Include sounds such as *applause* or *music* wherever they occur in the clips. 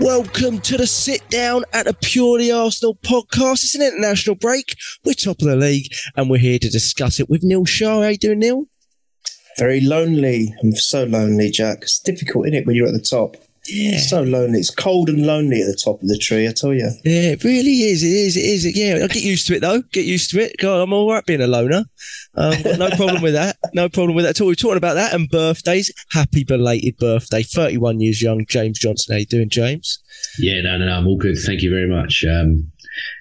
Welcome to the sit down at a Purely Arsenal podcast. It's an international break. We're top of the league and we're here to discuss it with Neil Shaw. How you doing, Neil? Very lonely. I'm so lonely, Jack. It's difficult, isn't it, when you're at the top? Yeah. So lonely. It's cold and lonely at the top of the tree, I tell you. Yeah, it really is. It is. It is. Yeah, I'll get used to it though. Get used to it. God, I'm all right being a loner. Um, got no problem with that. No problem with that at all. We're talking about that and birthdays. Happy belated birthday. 31 years young, James Johnson. How you doing, James? Yeah, no, no, no. I'm all good. Thank you very much. Um,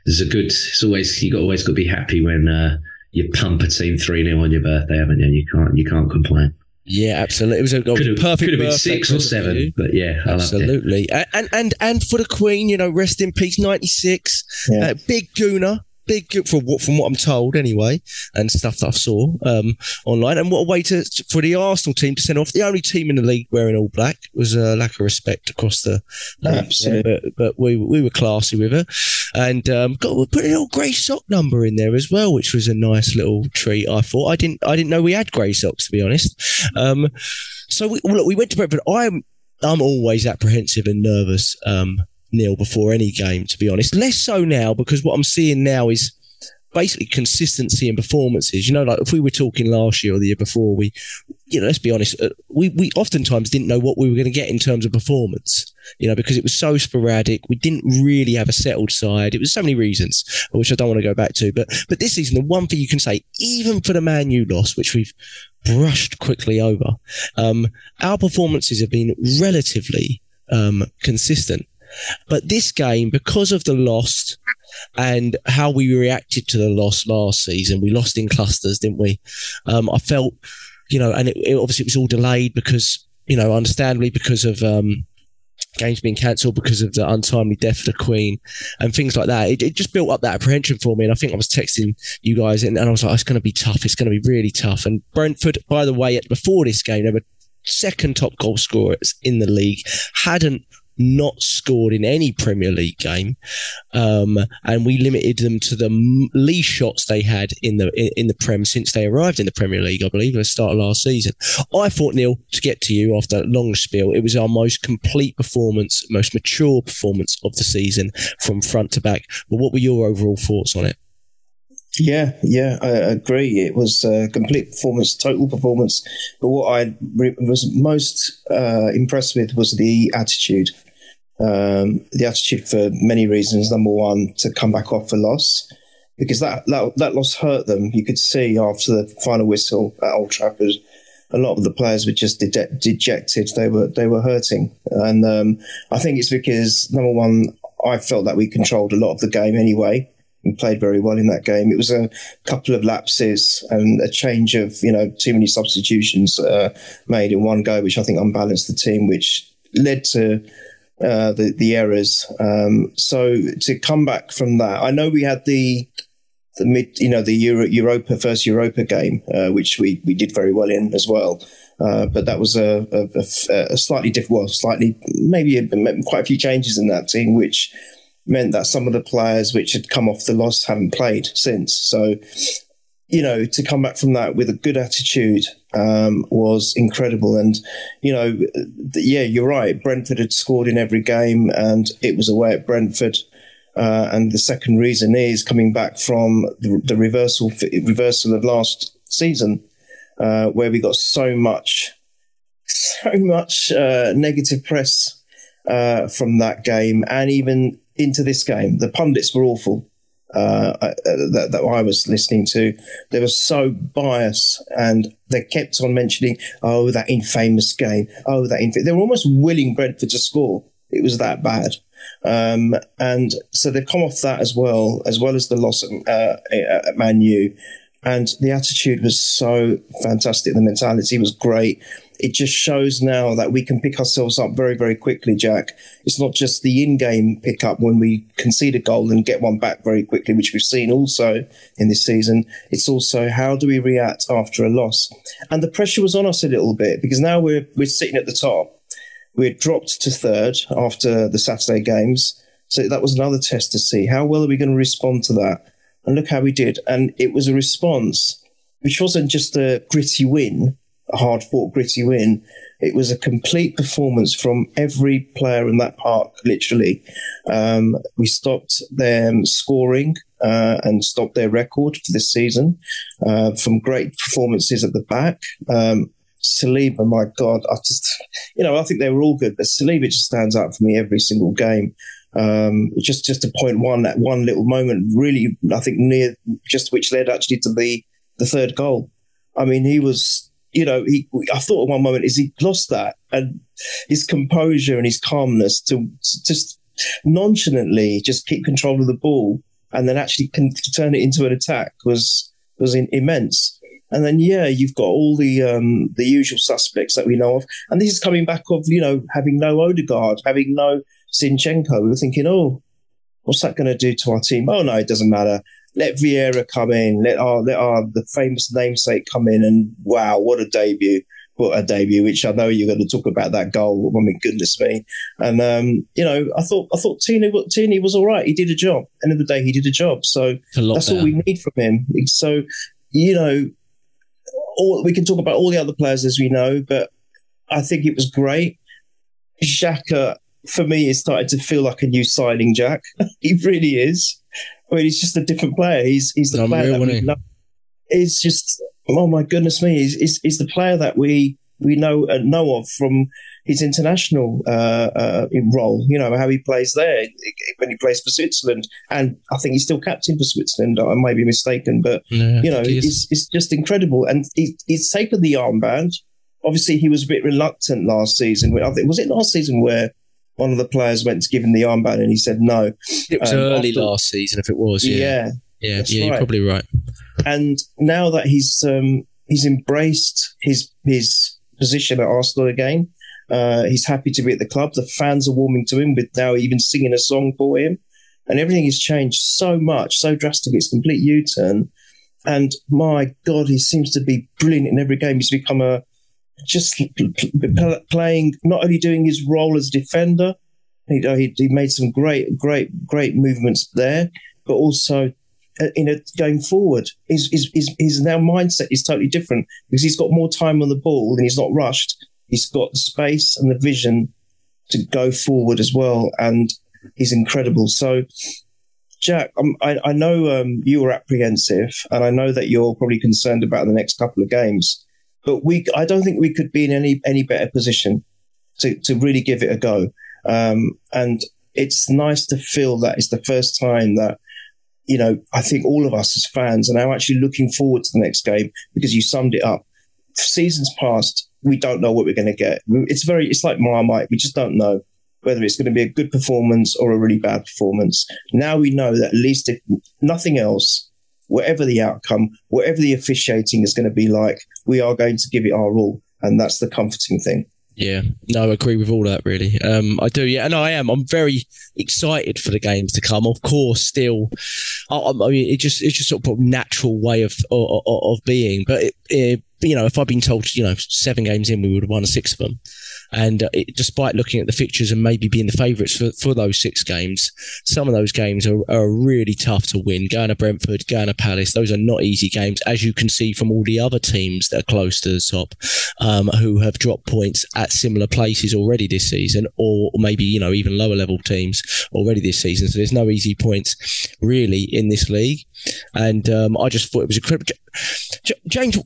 there's a good. It's always you got always got to be happy when uh, you pump a team three 0 on your birthday, haven't you? You can't you can't complain. Yeah, absolutely. It was a Could have, perfect. could have been six or seven, you. but yeah, I loved it. Absolutely, and, and and and for the Queen, you know, rest in peace, ninety six. Yeah. Uh, big Gooner, big from what from what I'm told anyway, and stuff that I saw um, online. And what a way to for the Arsenal team to send off the only team in the league wearing all black was a lack of respect across the. Absolutely. Yeah, but, but we we were classy with it, and um, got we put a little grey sock number in there as well, which was a nice little treat. I thought I didn't I didn't know we had grey socks to be honest. Um, so we, well, look, we went to Brentford. I'm I'm always apprehensive and nervous, um, Neil, before any game. To be honest, less so now because what I'm seeing now is basically consistency in performances. You know, like if we were talking last year or the year before, we, you know, let's be honest, uh, we we oftentimes didn't know what we were going to get in terms of performance. You know, because it was so sporadic. We didn't really have a settled side. It was so many reasons, which I don't want to go back to. But but this season, the one thing you can say, even for the Man U loss, which we've brushed quickly over, um, our performances have been relatively um, consistent. But this game, because of the loss and how we reacted to the loss last season, we lost in clusters, didn't we? Um, I felt, you know, and it, it obviously it was all delayed because, you know, understandably because of um, games being cancelled because of the untimely death of the Queen and things like that. It, it just built up that apprehension for me. And I think I was texting you guys and, and I was like, it's going to be tough. It's going to be really tough. And Brentford, by the way, before this game, they were second top goal scorers in the league, hadn't not scored in any Premier League game, um, and we limited them to the least shots they had in the in, in the Prem since they arrived in the Premier League. I believe at the start of last season. I thought Neil to get to you after a long spiel, it was our most complete performance, most mature performance of the season from front to back. But what were your overall thoughts on it? Yeah, yeah, I agree. It was a complete performance, total performance. But what I was most uh, impressed with was the attitude. Um, the attitude for many reasons. Number one, to come back off a loss because that, that that loss hurt them. You could see after the final whistle at Old Trafford, a lot of the players were just de- dejected. They were they were hurting, and um, I think it's because number one, I felt that we controlled a lot of the game anyway. We played very well in that game. It was a couple of lapses and a change of you know too many substitutions uh, made in one go, which I think unbalanced the team, which led to uh, the the errors. Um, so to come back from that, I know we had the the mid, you know, the Euro, Europa first Europa game, uh, which we we did very well in as well. Uh, but that was a, a, a, slightly different, well, slightly maybe a, quite a few changes in that team, which meant that some of the players which had come off the loss haven't played since. So, you know, to come back from that with a good attitude um, was incredible. And, you know, yeah, you're right. Brentford had scored in every game and it was away at Brentford. Uh, and the second reason is coming back from the, the reversal reversal of last season, uh, where we got so much, *laughs* so much uh, negative press uh, from that game, and even into this game. The pundits were awful. Uh, uh, that, that I was listening to, they were so biased, and they kept on mentioning, "Oh, that infamous game! Oh, that inf-. they were almost willing Brentford to score. It was that bad." Um, and so they've come off that as well, as well as the loss at, uh, at Man U. And the attitude was so fantastic. The mentality was great. It just shows now that we can pick ourselves up very, very quickly, Jack. It's not just the in game pickup when we concede a goal and get one back very quickly, which we've seen also in this season. It's also how do we react after a loss? And the pressure was on us a little bit because now we're, we're sitting at the top. We're dropped to third after the Saturday games. So that was another test to see how well are we going to respond to that and look how we did. And it was a response which wasn't just a gritty win, a hard fought gritty win. It was a complete performance from every player in that park, literally. Um, we stopped them scoring uh, and stopped their record for this season uh, from great performances at the back. Um, Saliba, my God, I just, you know, I think they were all good, but Saliba just stands out for me every single game. Um, just just to point one that one little moment, really, I think near just which led actually to the the third goal. I mean, he was, you know, he. I thought at one moment is he lost that and his composure and his calmness to, to just nonchalantly just keep control of the ball and then actually can turn it into an attack was was in, immense. And then yeah, you've got all the um, the usual suspects that we know of, and this is coming back of you know having no Odegaard, having no Zinchenko. We were thinking, oh, what's that going to do to our team? Oh no, it doesn't matter. Let Vieira come in. Let our let our the famous namesake come in, and wow, what a debut! What a debut! Which I know you're going to talk about that goal. I mean, goodness me! And um, you know, I thought I thought Tierney Tierney was all right. He did a job. End of the day, he did a job. So that's better. all we need from him. So you know, all we can talk about all the other players as we know, but I think it was great. Xhaka for me, is starting to feel like a new signing, Jack. *laughs* he really is. I mean, he's just a different player. He's he's the player that we know. He's just oh my goodness me. He's, he's, he's the player that we we know uh, know of from his international uh, uh, role. You know how he plays there when he plays for Switzerland, and I think he's still captain for Switzerland. I may be mistaken, but Yeah, you know, I think he is. it's, it's just incredible. And he, he's taken the armband. Obviously, he was a bit reluctant last season. I think was it last season where one of the players went to give him the armband and he said no. It was Um, early after- last season, if it was. Yeah, yeah. yeah, yeah. You're probably right. and now that he's um, he's embraced his his position at Arsenal again, uh, he's happy to be at the club. The fans are warming to him with now even singing a song for him, and everything has changed so much, so drastic. It's a complete U turn, and my God, he seems to be brilliant in every game. He's become a just pl- pl- playing, not only doing his role as defender. He, he, he made some great, great, great movements there, but also uh, in a, going forward, his, his, his, his now mindset is totally different because he's got more time on the ball and he's not rushed. He's got the space and the vision to go forward as well, and he's incredible. So, Jack, um, I, I know um, you were apprehensive, and I know that you're probably concerned about the next couple of games. But we, I don't think we could be in any any better position to to really give it a go. Um, and it's nice to feel that it's the first time that you know I think all of us as fans are now actually looking forward to the next game because you summed it up. Seasons past, we don't know what we're going to get. It's very, it's like Marmite. We just don't know whether it's going to be a good performance or a really bad performance. Now we know that at least if nothing else, whatever the outcome, whatever the officiating is going to be like, we are going to give it our all. And that's the comforting thing. Yeah, no, I agree with all that. Really, um, I do. Yeah, and I am. I'm very excited for the games to come. Of course, still, I, I mean, it just it's just sort of a natural way of of, of being. But it, it, you know, if I'd been told, you know, seven games in, we would have won six of them. And uh, it, despite looking at the fixtures and maybe being the favourites for, for those six games, some of those games are, are really tough to win. Going to Brentford, going to Palace, those are not easy games, as you can see from all the other teams that are close to the top, um, who have dropped points at similar places already this season, or maybe you know even lower level teams already this season. So there's no easy points really in this league. And um, I just thought it was incredible. James,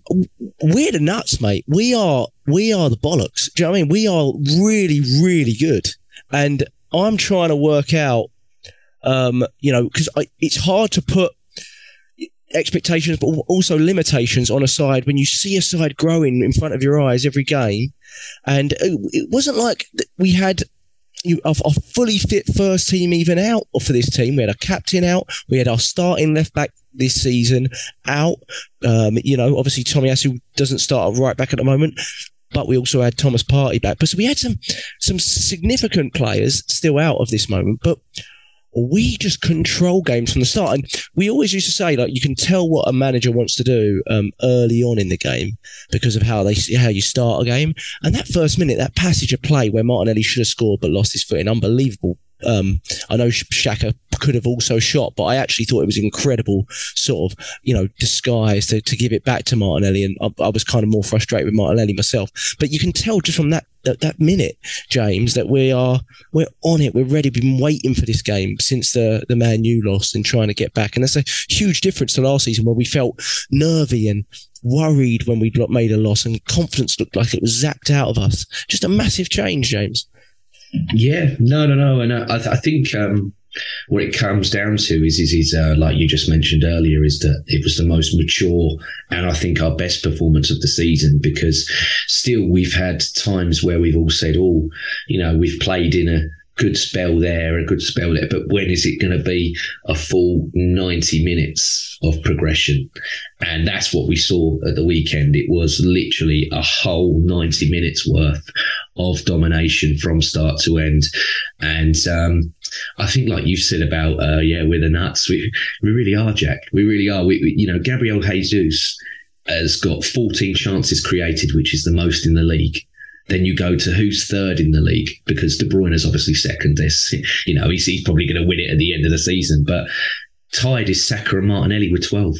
we're the nuts, mate. We are we are the bollocks. Do you know what I mean? We are really, really good. And I'm trying to work out, um, you know, because it's hard to put expectations, but also limitations on a side when you see a side growing in front of your eyes every game. And it wasn't like we had you, a, a fully fit first team even out for this team. We had a captain out. We had our starting left back this season out. Um, you know, obviously Tomiyasu doesn't start right back at the moment, but we also had Thomas Partey back. But so we had some some significant players still out of this moment, but we just control games from the start. And we always used to say, like, you can tell what a manager wants to do um, early on in the game because of how they how you start a game. And that first minute, that passage of play where Martinelli should have scored but lost his footing, unbelievable um, I know Xhaka could have also shot, but I actually thought it was incredible sort of, you know, disguise to, to give it back to Martinelli. And I, I, was kind of more frustrated with Martinelli myself. But you can tell just from that, that, that minute, James, that we are, we're on it. We're ready. We've been waiting for this game since the, the Man U lost and trying to get back. And that's a huge difference to last season where we felt nervy and worried when we'd made a loss and confidence looked like it was zapped out of us. Just a massive change, James. Yeah, no, no, no, and I, I think um, what it comes down to is, is, is uh, like you just mentioned earlier, is that it was the most mature and I think our best performance of the season because still we've had times where we've all said, oh, you know, we've played in a good spell there, a good spell there, but when is it going to be a full 90 minutes of progression? And that's what we saw at the weekend. It was literally a whole 90 minutes worth of domination from start to end. And um, I think, like you said about, uh, yeah, we're the nuts. We, we really are, Jack. We really are. We, we, you know, Gabriel Jesus has got 14 chances created, which is the most in the league. Then you go to who's third in the league because De Bruyne is obviously second. This, *laughs* you know, he's, he's probably going to win it at the end of the season. But tied is Saka and Martinelli with 12.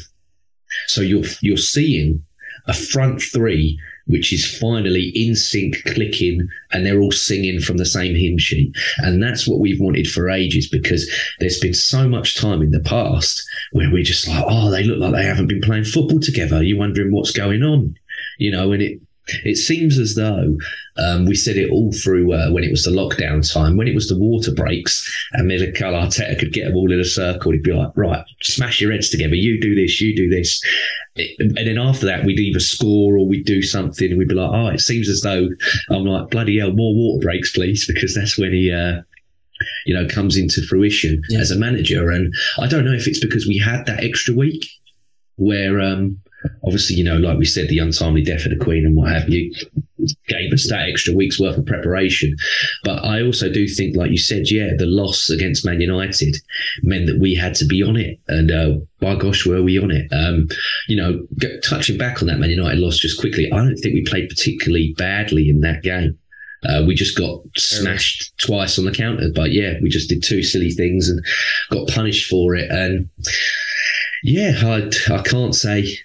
So you're you're seeing a front three which is finally in sync clicking and they're all singing from the same hymn sheet. And that's what we've wanted for ages because there's been so much time in the past where we're just like, oh, they look like they haven't been playing football together. You're wondering what's going on, you know, and it it seems as though um, we said it all through uh, when it was the lockdown time, when it was the water breaks, and Mikel Arteta could get them all in a circle. He'd be like, right, smash your heads together. You do this, you do this. And then after that, we'd either score or we'd do something, and we'd be like, oh, it seems as though I'm like, bloody hell, more water breaks, please, *laughs* because that's when he. Uh, you know, comes into fruition yeah. as a manager. And I don't know if it's because we had that extra week where um, obviously, you know, like we said, the untimely death of the Queen and what have you gave us that extra week's worth of preparation. But I also do think, like you said, yeah, the loss against Man United meant that we had to be on it. And uh, by gosh, were we on it? Um, you know, touching back on that Man United loss just quickly, I don't think we played particularly badly in that game. Uh, we just got smashed twice on the counter, but yeah, we just did two silly things and got punished for it. And yeah, I, I can't say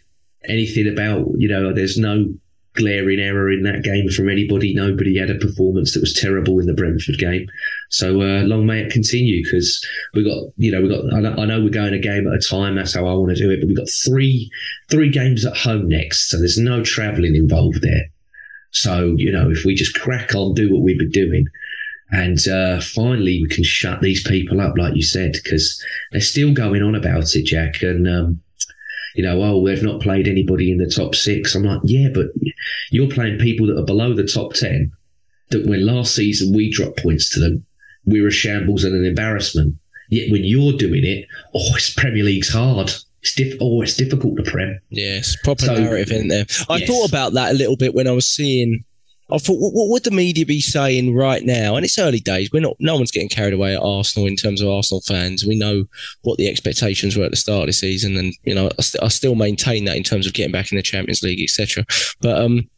anything about, you know, there's no glaring error in that game from anybody. Nobody had a performance that was terrible in the Brentford game. So uh, long may it continue because we got, you know, we got. I know, I know, we're going a game at a time. That's how I want to do it. But we got three three games at home next, so there's no travelling involved there. So you know, if we just crack on, do what we've been doing. And uh, finally, we can shut these people up, like you said, because they're still going on about it, Jack. And um, you know, oh, they've not played anybody in the top six. I'm like, yeah, but you're playing people that are below the top 10 that when last season we dropped points to them, we were a shambles and an embarrassment. Yet when you're doing it, oh, it's Premier League's hard. It's diff- oh, it's difficult to prem. Yes, proper so, narrative, isn't there? I yes. thought about that a little bit when I was seeing I thought, what, what, would the media be saying right now? And it's early days. We're not. No one's getting carried away at Arsenal in terms of Arsenal fans. We know what the expectations were at the start of the season, and you know, I, st- I still maintain that in terms of getting back in the Champions League, etc. But um,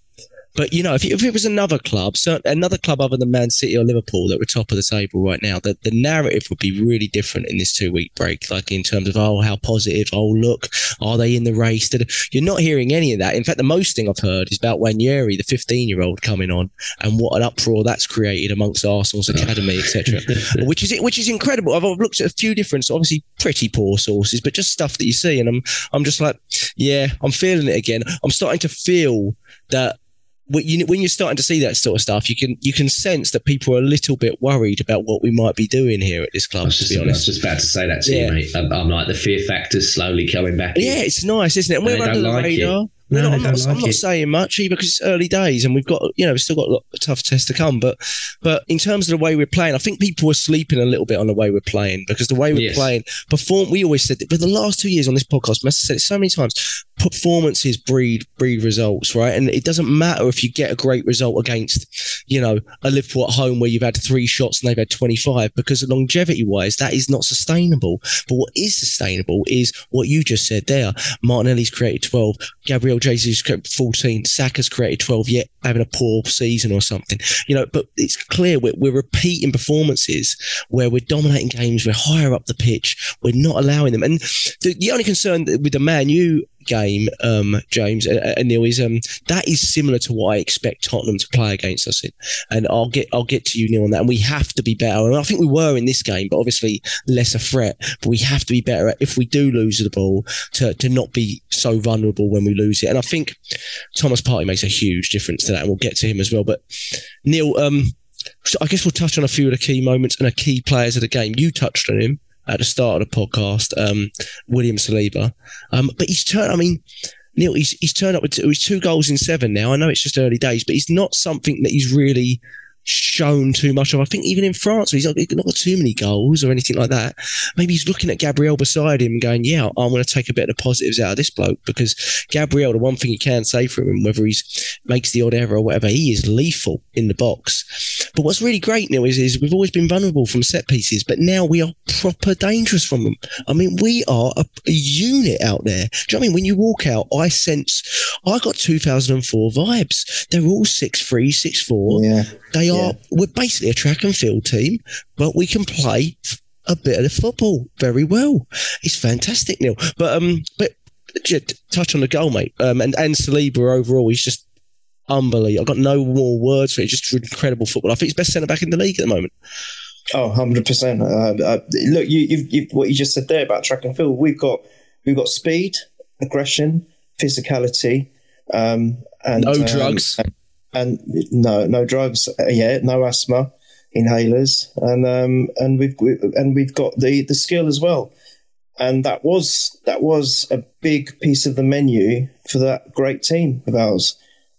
but you know, if, if it was another club, so another club other than Man City or Liverpool that were top of the table right now, that the narrative would be really different in this two week break. Like in terms of oh, how positive, oh look, are they in the race? You're not hearing any of that. In fact, the most thing I've heard is about Nwaneri, the 15 year old, coming on, and what an uproar that's created amongst Arsenal's academy, etc. *laughs* which is which is incredible. I've, I've looked at a few different, obviously pretty poor sources, but just stuff that you see, and I'm I'm just like, yeah, I'm feeling it again. I'm starting to feel that when, you, when you're starting to see that sort of stuff, you can you can sense that people are a little bit worried about what we might be doing here at this club. I just, to be honest, I was just about to say that to yeah. you, mate. I'm, I'm, like the fear factor's slowly coming back. Yeah, it's nice, isn't it? And we're under the like radar. It. No, not- I I'm, not, I'm not saying much either because it's early days and we've got you know we've still got a lot of tough tests to come. But but in terms of the way we're playing, I think people are sleeping a little bit on the way we're playing because the way we're Yes. playing perform. We always said that, but the last two years on this podcast, Mess said it so many times. Performances breed breed results, right? And it doesn't matter if you get a great result against you know a Liverpool at home where you've had three shots and they've had twenty five because longevity wise that is not sustainable. But what is sustainable is what you just said there. Martinelli's created 12, Gabriel Jesus created 14, Saka's created 12, yet having a poor season or something. You know, but it's clear we're, we're repeating performances where we're dominating games, we're higher up the pitch, we're not allowing them. And the, the only concern with the Man U game, um, James and, Neil, is um, that is similar to what I expect Tottenham to play against us in. And I'll get I'll get to you, Neil, on that. And we have to be better. And I think we were in this game, but obviously less a threat. But we have to be better if we do lose the ball to, to not be so vulnerable when we lose it. And I think Thomas Partey makes a huge difference to that, and we'll get to him as well. But Neil, um, so I guess we'll touch on a few of the key moments and the key players of the game. You touched on him at the start of the podcast, um, William Saliba. Um, but he's turned, I mean, Neil, he's, he's turned up with two, two goals in seven now. I know it's just early days, but he's not something that he's really shown too much of. I think even in France, he's not, not got too many goals or anything like that. Maybe he's looking at Gabriel beside him and going, yeah, I'm going to take a bit of the positives out of this bloke because Gabriel, the one thing you can say for him, whether he's makes the odd error or whatever, he is lethal in the box. But what's really great, now is, is we've always been vulnerable from set pieces, but now we are proper dangerous from them. I mean, we are a, a unit out there. Do you know what I mean? When you walk out, I sense, I got 2004 vibes. They're all six three, six four. Yeah. They are, Yeah. we're basically a track and field team, but we can play a bit of football very well. It's fantastic, Neil. But, um, but just touch on the goal, mate. Um, and, and Saliba overall, he's just unbelievable. I've got no more words for it. Just incredible football. I think he's best centre back in the league at the moment. Oh, 100%. Uh, uh, look, you, you've, you've, what you just said there about track and field, we've got we've got speed, aggression, physicality, um, and No um, drugs. And no no drugs. Uh, yeah, no asthma, inhalers, and um, and we've we, and we've got the the skill as well. And that was that was a big piece of the menu for that great team of ours.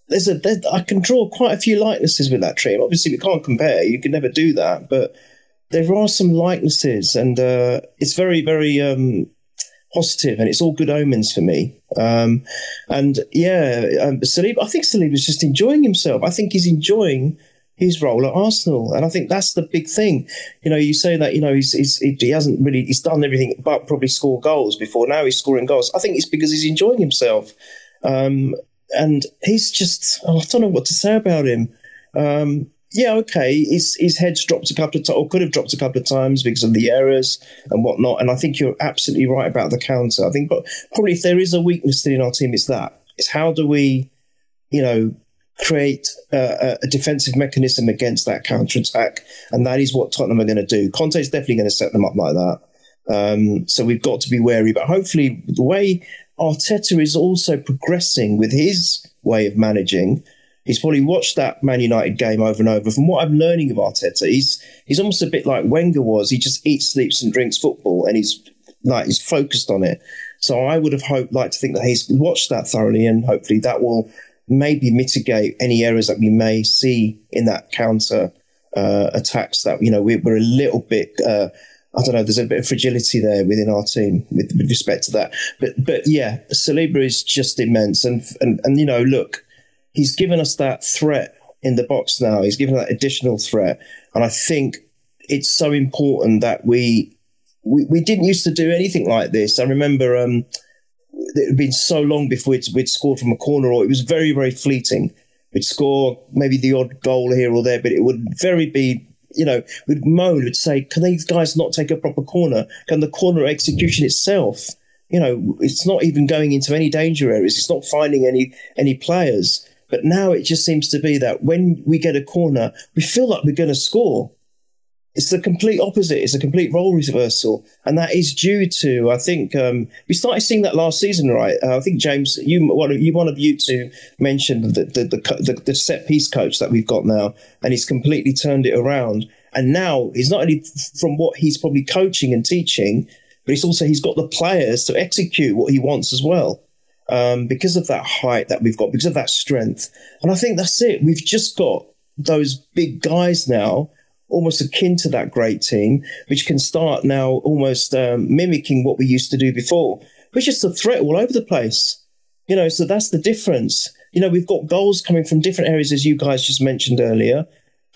There's a there, I can draw quite a few likenesses with that team. Obviously, we can't compare. You can never do that, but there are some likenesses, and uh, it's very very um, positive, and it's all good omens for me. Um, and yeah, um, I think Salib Saliba's just enjoying himself. I think he's enjoying his role at Arsenal, and I think that's the big thing. You know, you say that you know he's, he's he hasn't really he's done everything but probably score goals before. Now he's scoring goals. I think it's because he's enjoying himself, um, and he's just oh, I don't know what to say about him. Um, yeah, okay, his his head's dropped a couple of times, or could have dropped a couple of times because of the errors and whatnot. And I think you're absolutely right about the counter. I think, but probably if there is a weakness in our team, it's that. It's how do we, you know, create uh, a defensive mechanism against that counter attack, and that is what Tottenham are going to do. Conte's definitely going to set them up like that. Um, so we've got to be wary. But hopefully, the way Arteta is also progressing with his way of managing, he's probably watched that Man United game over and over. From what I'm learning of Arteta, he's he's almost a bit like Wenger was. He just eats, sleeps, and drinks football, and he's like he's focused on it. So I would have hoped, like to think that he's watched that thoroughly, and hopefully that will maybe mitigate any errors that we may see in that counter uh, attacks. That you know we, we're a little bit. Uh, I don't know. There's a bit of fragility there within our team with, with respect to that. But but yeah, Saliba is just immense, and and and you know, look, he's given us that threat in the box now. He's given that additional threat, and I think it's so important that we we, we didn't used to do anything like this. I remember um, it had been so long before we'd, we'd scored from a corner, or it was very very fleeting. We'd score maybe the odd goal here or there, but it would very be you know, we'd moan, we'd say, can these guys not take a proper corner? Can the corner execution itself, you know, it's not even going into any danger areas. It's not finding any any players. But now it just seems to be that when we get a corner, we feel like we're going to score. It's the complete opposite. It's a complete role reversal, and that is due to I think um, we started seeing that last season, right? Uh, I think James, you one of you one of you two mentioned the the, the the the set piece coach that we've got now, and he's completely turned it around. And now he's not only from what he's probably coaching and teaching, but he's also he's got the players to execute what he wants as well. Um, because of that height that we've got, because of that strength. And I think that's it. We've just got those big guys now, almost akin to that great team, which can start now almost um, mimicking what we used to do before. which is a threat all over the place. You know, so that's the difference. You know, we've got goals coming from different areas, as you guys just mentioned earlier,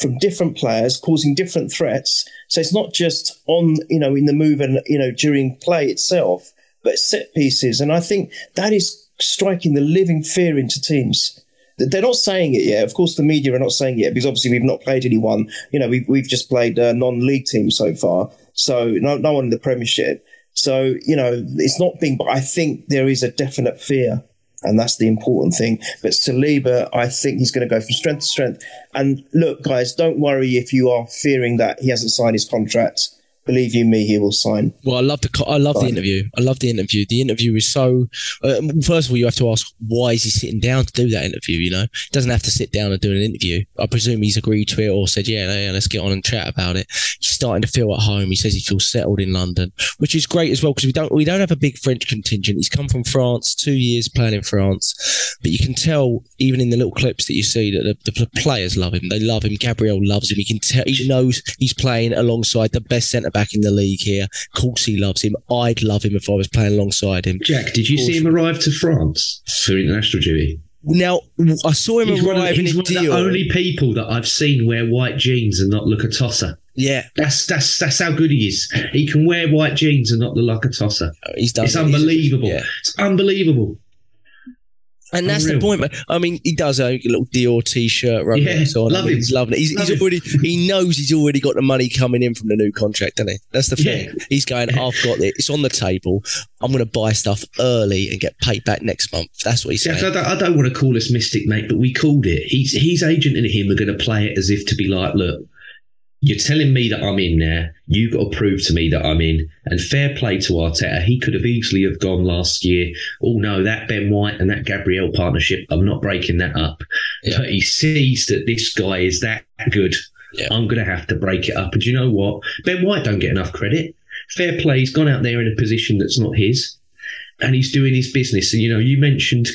from different players causing different threats. So it's not just on, you know, in the move and, you know, during play itself, but set pieces. And I think that is striking the living fear into teams. They're not saying it yet. Of course, the media are not saying it yet because obviously we've not played anyone. You know, we've, we've just played a non-league team so far. So no, no one in the Premiership. So, you know, it's not being, but I think there is a definite fear. And that's the important thing. But Saliba, I think he's going to go from strength to strength. And look, guys, don't worry if you are fearing that he hasn't signed his contract believe you me, he will sign. Well, I love the I love the interview. I love the interview. The interview is so. Uh, first of all, you have to ask why is he sitting down to do that interview? You know, he doesn't have to sit down and do an interview. I presume he's agreed to it or said, yeah, yeah, let's get on and chat about it. He's starting to feel at home. He says he feels settled in London, which is great as well because we don't we don't have a big French contingent. He's come from France, two years playing in France, but you can tell even in the little clips that you see that the, the players love him. They love him. Gabriel loves him. He can tell. He knows he's playing alongside the best centre back in the league here. Of course, he loves him. I'd love him if I was playing alongside him. Jack, did you see him arrive to France for international duty? Now, I saw him he's arrive one of, he's in one of the only people that I've seen wear white jeans and not look a tosser. Yeah, that's that's that's how good he is. He can wear white jeans and not look like a tosser. He's done. It's unbelievable. Yeah. It's unbelievable. And oh, that's Unreal. the point. I mean, he does a little Dior t-shirt. Right yeah, on. love He's loving it. He's, love he's already. He knows he's already got the money coming in from the new contract, doesn't he? That's the thing. Yeah. He's going. I've got it. It's on the table. I'm going to buy stuff early and get paid back next month. That's what he's saying. I, don't, I don't want to call us mystic, mate, but we called it. He's his agent and him are going to play it as if to be like, look, you're telling me that I'm in there. You've got to prove to me that I'm in. And fair play to Arteta. He could have easily have gone last year. Oh no, that Ben White and that Gabriel partnership. I'm not breaking that up. Yeah. But he sees that this guy is that good. Yeah. I'm going to have to break it up. And you know what? Ben White don't get enough credit. Fair play. He's gone out there in a position that's not his and he's doing his business. And, you know, you mentioned,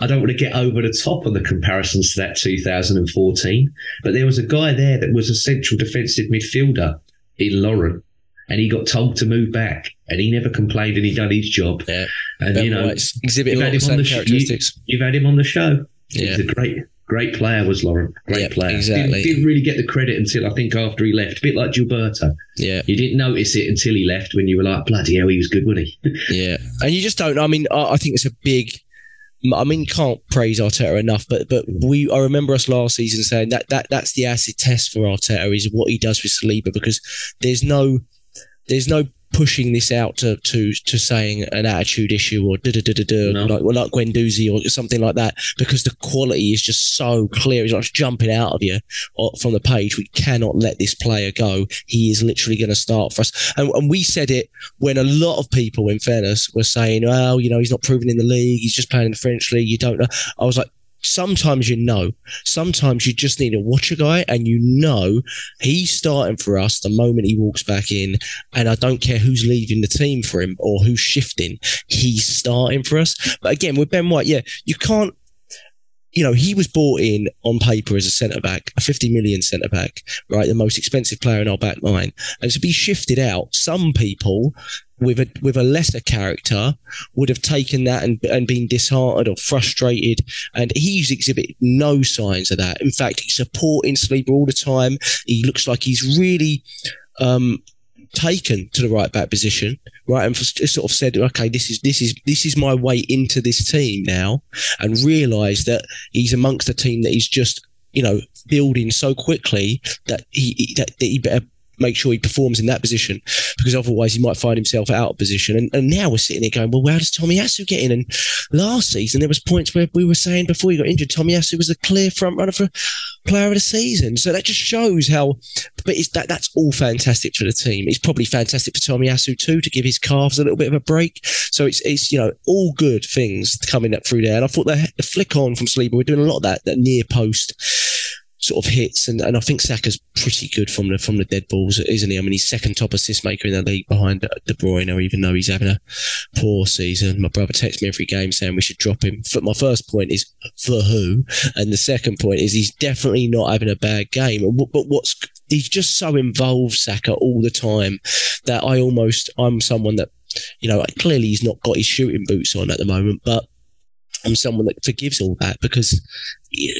I don't want to get over the top on the comparisons to that 2014, but there was a guy there that was a central defensive midfielder in Lauren. And he got told to move back, and he never complained, and he done his job. Yeah, and you know, exhibit a lot of same characteristics. You, have had him on the show. Yeah. He's a great, great player was Lauren. Great yep, player. Exactly. Didn't, didn't, really get the credit until I think after he left. A bit like Gilberto. Yeah. You didn't notice it until he left when you were like, bloody hell, he was good, wasn't he? *laughs* yeah. And you just don't. I mean, I, I think it's a big. I mean, can't praise Arteta enough, but but we I remember us last season saying that that that's the acid test for Arteta is what he does with Saliba because there's no there's no pushing this out to to to saying an attitude issue or da da da da da no. like well, like Guendouzi or something like that because the quality is just so clear. It's like jumping out of you from the page. We cannot let this player go. He is literally going to start for us. And, and we said it when a lot of people, in fairness, were saying, "Well, you know, he's not proven in the league. He's just playing in the French league. You don't know." I was like, sometimes you know. Sometimes you just need to watch a guy and you know he's starting for us the moment he walks back in. And I don't care who's leaving the team for him or who's shifting, he's starting for us. But again, with Ben White, yeah, you can't you know, he was bought in on paper as a centre back, a 50 million centre back, right? The most expensive player in our back line. And to be shifted out, some people with a with a lesser character would have taken that and and been disheartened or frustrated. And he's exhibited no signs of that. In fact, he's supporting Saliba all the time. He looks like he's really um, taken to the right back position, right, and sort of said, okay, this is this is this is my way into this team now, and realised that he's amongst a team that he's just you know building so quickly that he that he better make sure he performs in that position because otherwise he might find himself out of position. And, and now we're sitting there going, well, where does Tomiyasu get in? And last season there was points where we were saying before he got injured, Tomiyasu was a clear front runner for player of the season. So that just shows how, but it's that that's all fantastic for the team. It's probably fantastic for Tomiyasu too to give his calves a little bit of a break. So it's it's you know all good things coming up through there. And I thought the, the flick on from Saliba, we're doing a lot of that that near post sort of hits, and, and I think Saka's pretty good from the from the dead balls, isn't he? I mean, he's second top assist maker in the league behind De Bruyne, even though he's having a poor season. My brother texts me every game saying we should drop him. But my first point is for who, and the second point is he's definitely not having a bad game. But what's he's just so involved, Saka, all the time that I almost I'm someone that you know clearly he's not got his shooting boots on at the moment, but I'm someone that forgives all that because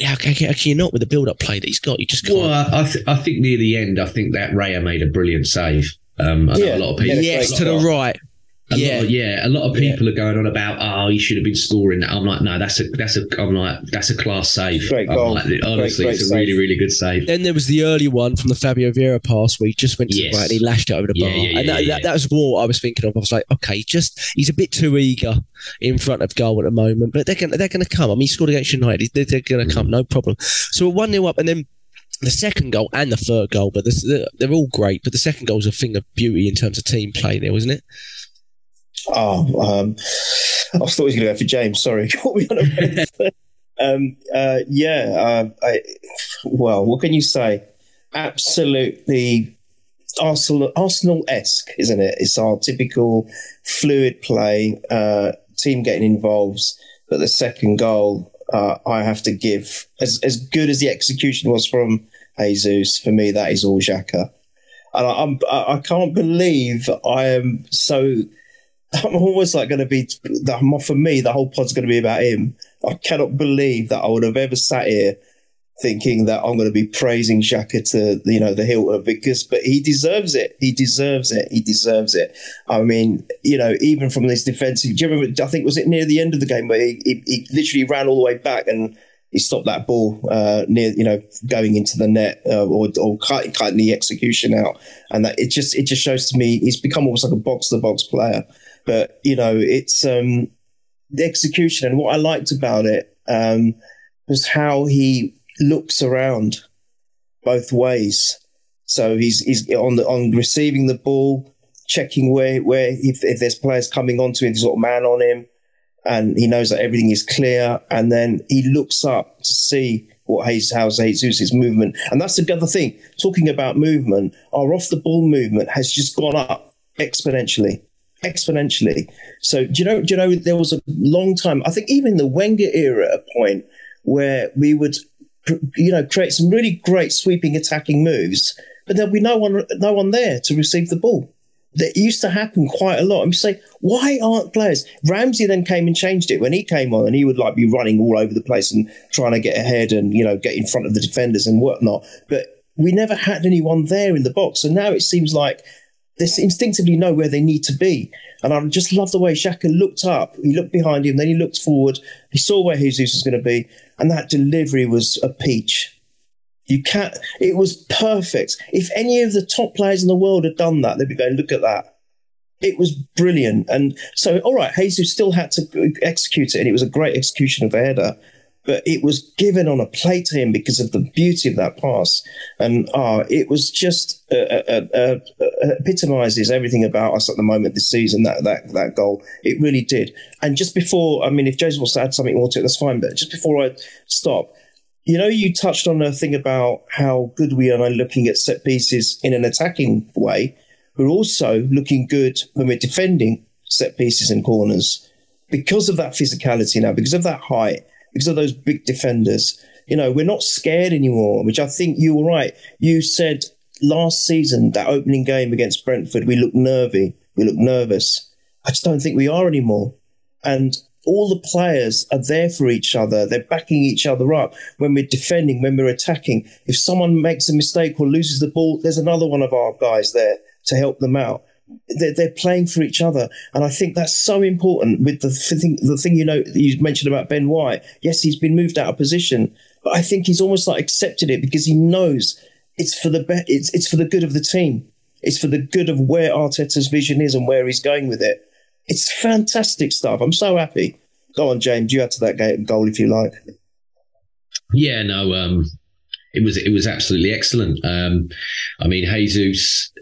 how, how, how can you not with the build-up play that he's got? You just can't. Well, I, th- I think near the end, I think that Raya made a brilliant save. Um, I yeah. know a lot of people. Yes, to the right. A yeah, lot of, yeah. A lot of people yeah. are going on about, oh, you should have been scoring that. I'm like, no, that's a that's a. I'm like, that's a class save. Great goal. Like, honestly, great, great it's a save. really really good save. Then there was the early one from the Fabio Vieira pass where he just went to yes. the right and he lashed it over the bar, yeah, and that, that, that, was what I was thinking of. I was like, okay, just he's a bit too eager in front of goal at the moment, but they're gonna they're gonna come. I mean, he scored against United. They're, they're gonna mm. come, no problem. So we're one 0 up, and then the second goal and the third goal, but they're all great. But the second goal is a thing of beauty in terms of team play there, wasn't it? Oh, um, I thought he was going to go for James. Sorry, *laughs* caught me on a *laughs* um, uh, yeah, uh, I, well, what can you say? Absolutely Arsenal Arsenal esque, isn't it? It's our typical fluid play, uh, team getting involved, but the second goal uh, I have to give as as good as the execution was from Jesus. For me, that is all Xhaka, and I, I'm I can't believe I am so I'm always like going to be for me. The whole pod's going to be about him. I cannot believe that I would have ever sat here thinking that I'm going to be praising Xhaka to you know the hilt because, but he deserves it. He deserves it. He deserves it. I mean, you know, even from this defensive. Do you remember? I think was it near the end of the game where he, he, he literally ran all the way back and he stopped that ball uh, near, you know, going into the net uh, or, or cutting, cutting the execution out, and that it just it just shows to me he's become almost like a box to box player. But you know, it's um, the execution, and what I liked about it um, was how he looks around both ways. So he's he's on the on receiving the ball, checking where where if, if there's players coming onto him, there's got a man on him, and he knows that everything is clear. And then he looks up to see what how Jesus' movement, and that's the other thing. Talking about movement, our off the ball movement has just gone up exponentially exponentially. So do you know? Do you know there was a long time? I think even the Wenger era, a point where we would, you know, create some really great sweeping attacking moves, but there'd be no one, no one there to receive the ball. That used to happen quite a lot. And you say, why aren't players? Ramsey then came and changed it when he came on, and he would like be running all over the place and trying to get ahead and you know get in front of the defenders and whatnot. But we never had anyone there in the box, and now it seems like they instinctively know where they need to be. And I just love the way Xhaka looked up. He looked behind him, then he looked forward. He saw where Jesus was going to be, and that delivery was a peach. You can't. It was perfect. If any of the top players in the world had done that, they'd be going, "Look at that." It was brilliant. And so, all right, Jesus still had to uh, execute it, and it was a great execution of the header but it was given on a plate to him because of the beauty of that pass. And uh, it was just uh, uh, uh, uh, epitomizes everything about us at the moment this season, that, that, that goal. It really did. And just before, I mean, if Joseph wants to add something more to it, that's fine. But just before I stop, you know, you touched on a thing about how good we are looking at set pieces in an attacking way. We're also looking good when we're defending set pieces and corners because of that physicality now, because of that height because of those big defenders. You know, we're not scared anymore, which I think you were right. You said last season, that opening game against Brentford, we looked nervy, we looked nervous. I just don't think we are anymore. And all the players are there for each other. They're backing each other up when we're defending, when we're attacking. If someone makes a mistake or loses the ball, there's another one of our guys there to help them out they're, playing for each other, and I think that's so important. With the thing, the thing you know you mentioned about Ben White, yes, he's been moved out of position, but I think he's almost like accepted it because he knows it's for the be- it's it's for the good of the team. It's for the good of where Arteta's vision is and where he's going with it. It's fantastic stuff. I'm so happy. Go on, James. You add to that goal if you like. Yeah, no, um, it was it was absolutely excellent. Um, I mean, Jesus.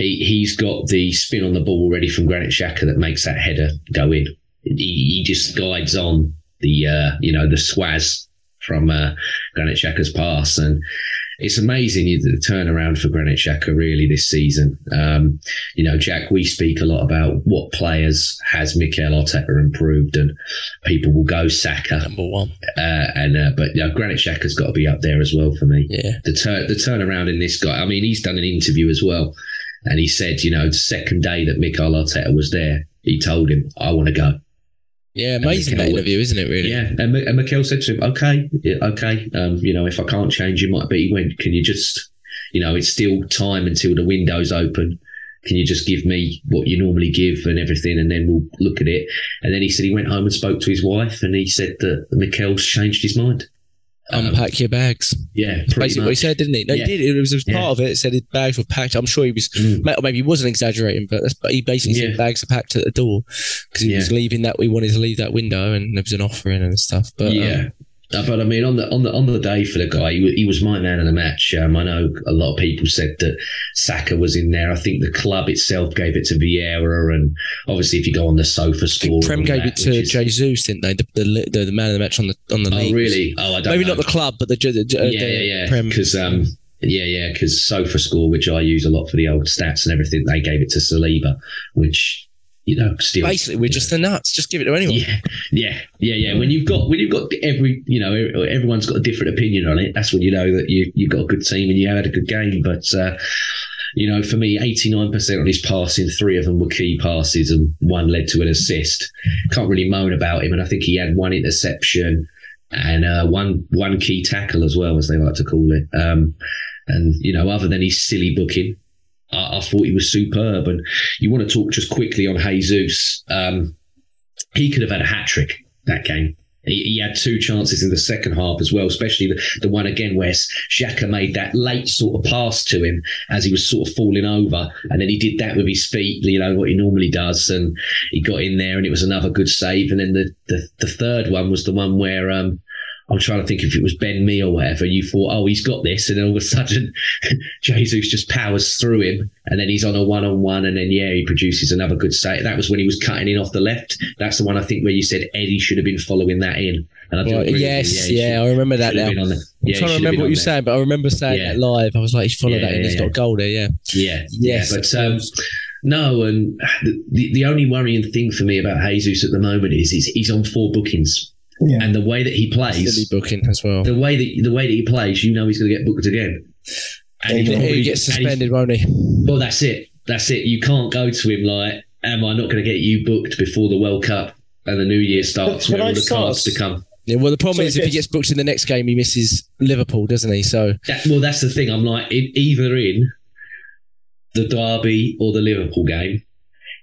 He he's got the spin on the ball already from Granit Xhaka that makes that header go in. He, he just guides on the uh, you know the swaz from uh, Granit Xhaka's pass, and it's amazing the turnaround for Granit Xhaka really this season. Um, you know, Jack, we speak a lot about what players has Mikel Arteta improved, and people will go Saka Number one. uh, and uh, but you know, Granit Xhaka's got to be up there as well for me. Yeah. The tur- the turnaround in this guy. I mean, he's done an interview as well, and he said, you know, the second day that Mikel Arteta was there, he told him, "I want to go." Yeah, amazing Mikel- interview, isn't it? Really? Yeah, and, and Mikel said to him, "Okay, okay, um, you know, if I can't change you, might be." He went, "Can you just, you know, it's still time until the window's open. Can you just give me what you normally give and everything, and then we'll look at it." And then he said he went home and spoke to his wife, and he said that Mikel's changed his mind. Um, Unpack your bags. yeah, basically what he said, didn't he? No, Yeah. he did. It was, it was Yeah. part of it. It said his bags were packed. I'm sure he was, Mm. or maybe he wasn't exaggerating, but, that's, but he basically Yeah. said bags are packed at the door because he was leaving that. We wanted to leave that window, and there was an offering and stuff. But yeah. um, but I mean, on the on the on the day for the guy, he, he was my man of the match. Um, I know a lot of people said that Saka was in there. I think the club itself gave it to Vieira, and obviously, if you go on the SofaScore, Prem gave that, it to is- Jesus, didn't they? The, the, the, the man of the match on the on the Oh, league. really? Oh, I don't. Maybe know. not the club, but the, the, the yeah, yeah, yeah. Prem. Because um, yeah, yeah, because SofaScore, which I use a lot for the old stats and everything, they gave it to Saliba, which you know still Basically, we're just the nuts. Just give it to anyone. Yeah, yeah, yeah, yeah. When you've got when you've got every you know everyone's got a different opinion on it. That's when you know that you you've got a good team and you had a good game. But uh, you know, for me, eighty nine percent of his passing, three of them were key passes, and one led to an assist. Can't really moan about him, and I think he had one interception and uh, one one key tackle as well, as they like to call it. Um, and you know, other than his silly booking, I, I thought he was superb. And you want to talk just quickly on Jesus? Um, he could have had a hat trick that game. He, he had two chances in the second half as well, especially the, the one again where Xhaka made that late sort of pass to him as he was sort of falling over. And then he did that with his feet, you know, what he normally does. And he got in there and it was another good save. And then the, the, the third one was the one where, um, I'm trying to think if it was Ben Mee or whatever. You thought, oh, he's got this, and then all of a sudden, *laughs* Jesus just powers through him, and then he's on a one-on-one, and then yeah, he produces another good save. That was when he was cutting in off the left. That's the one I think where you said Eddie should have been following that in. And I agree yes, yeah, should- I remember that now. on. I'm Yeah, trying to remember what you're saying, but I remember saying Yeah. that live. I was like, he's followed Yeah, that and he's yeah, got a goal there, yeah. Yeah, Yes. yeah, but um, no, and the, the the only worrying thing for me about Jesus at the moment is he's, he's on four bookings, Yeah. and the way that he plays, Silly booking as well. the way that the way that he plays, you know he's going to get booked again. And He probably- He gets and he's- suspended, won't he? Well, that's it. That's it. You can't go to him like, "Am I not going to get you booked before the World Cup and the New Year starts?" Can Where all the just cards to come. Yeah, well, the problem So is if he gets booked in the next game, he misses Liverpool, doesn't he? So That, well, that's the thing. I'm like, in, either in the Derby or the Liverpool game,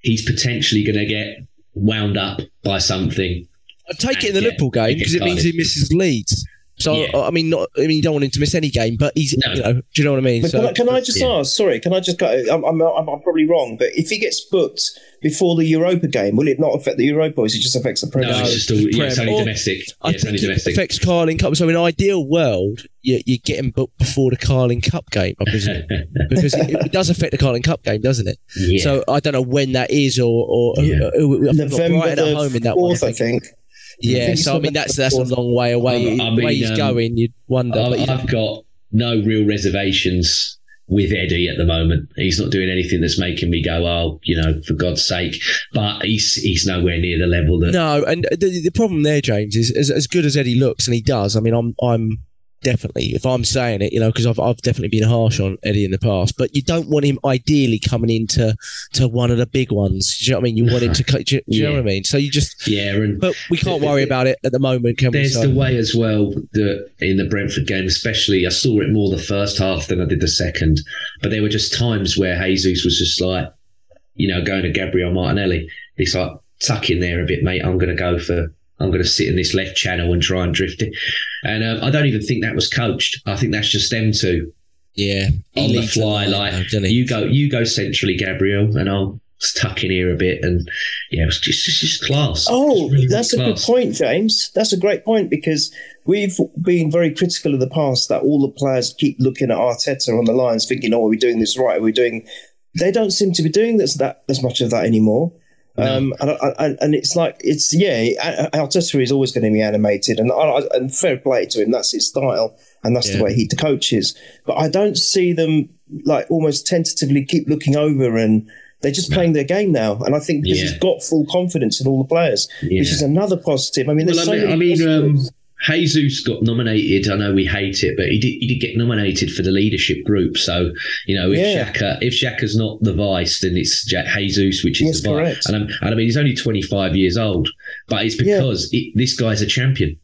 he's potentially going to get wound up by something. I'd take it in the Yeah, Liverpool game because it means he misses Leeds. So Yeah. I mean, not I mean, you don't want him to miss any game, but he's No. you know, do you know what I mean? But So can, I, can I just yeah. ask? Sorry, can I just go? I'm, I'm, I'm, I'm probably wrong, but if he gets booked before the Europa game, will it not affect the Europa? Or is it just affects the No, Premier it's League? just still, yeah, it's Prem. only Or- domestic. I Yeah, it's only think it domestic. affects Carling Cup. So in an ideal world, you, you get him booked before the Carling Cup game, I presume, *laughs* because it, it does affect the Carling Cup game, doesn't it? yeah. So I don't know when that is, or or Yeah. who- who- I've got November Brighton at the home in that one. I fourth, I think. Yeah, so I mean that's that's a long way away. I- the way he's um, going, you'd wonder. I- but I've got no real reservations with Eddie at the moment. He's not doing anything that's making me go, oh, you know, for God's sake. But he's he's nowhere near the level that. No, and the, the problem there, James, is as, as good as Eddie looks, and he does. I mean, I'm I'm definitely, if I'm saying it, you know, because I've I've definitely been harsh on Eddie in the past, but you don't want him ideally coming into to one of the big ones. Do you know what I mean? You want him to, *laughs* cut- do, you- do you know what I mean? So you just, Yeah, and but we can't worry about it at the moment, can we? there's So- the way as well that in the Brentford game, especially, I saw it more the first half than I did the second. But there were just times where Jesus was just like, you know, going to Gabriel Martinelli. He's like, tuck in there a bit, mate. I'm going to go for. I'm going to sit in this left channel and try and drift it. And um, I don't even think that was coached. I think that's just them two yeah, he on the fly, line, like though, you go, you go centrally, Gabriel, and I'll tuck in here a bit, and yeah, it's just, it's just class. Oh, It's really that's a good point, James. That's a great point because we've been very critical of the past that all the players keep looking at Arteta on the lines, thinking, "Oh, are we doing this right? Are we doing?" They don't seem to be doing this that as much of that anymore. Um, and, and, and it's like it's yeah, Arteta is always going to be animated, and and fair play to him. That's his style, and that's Yeah. the way he coaches. But I don't see them like almost tentatively keep looking over, and they're just playing their game now. And I think because Yeah. he's got full confidence in all the players, Yeah. which is another positive. I mean, there's Well, so I mean, many I mean um. Jesus got nominated. I know we hate it, but he did. He did get nominated for the leadership group. So you know, if Yeah. Xhaka, if Xhaka's not the vice, then it's Jesus, which is Yes, the vice. And, I'm, and I mean, he's only 25 years old, but it's Yeah. because it, this guy's a champion.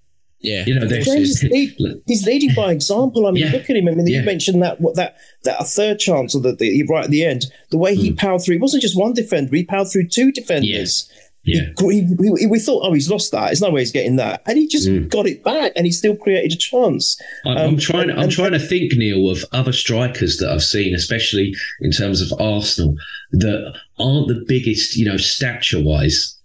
Yeah. You know, there's, James is lead, *laughs* he's leading by example. I mean, Yeah. look at him. I mean, Yeah. you mentioned that what that that a third chance or the, the right at the end, the way he hmm. powered through. It wasn't just one defender; he powered through two defenders. yeah. He, he, he- we thought, oh, he's lost that. There's no way he's getting that, and he just Mm. got it back, and he still created a chance. I'm, Um, I'm trying. and- I'm and- trying to think, Neil, of other strikers that I've seen, especially in terms of Arsenal, that aren't the biggest, you know, stature-wise,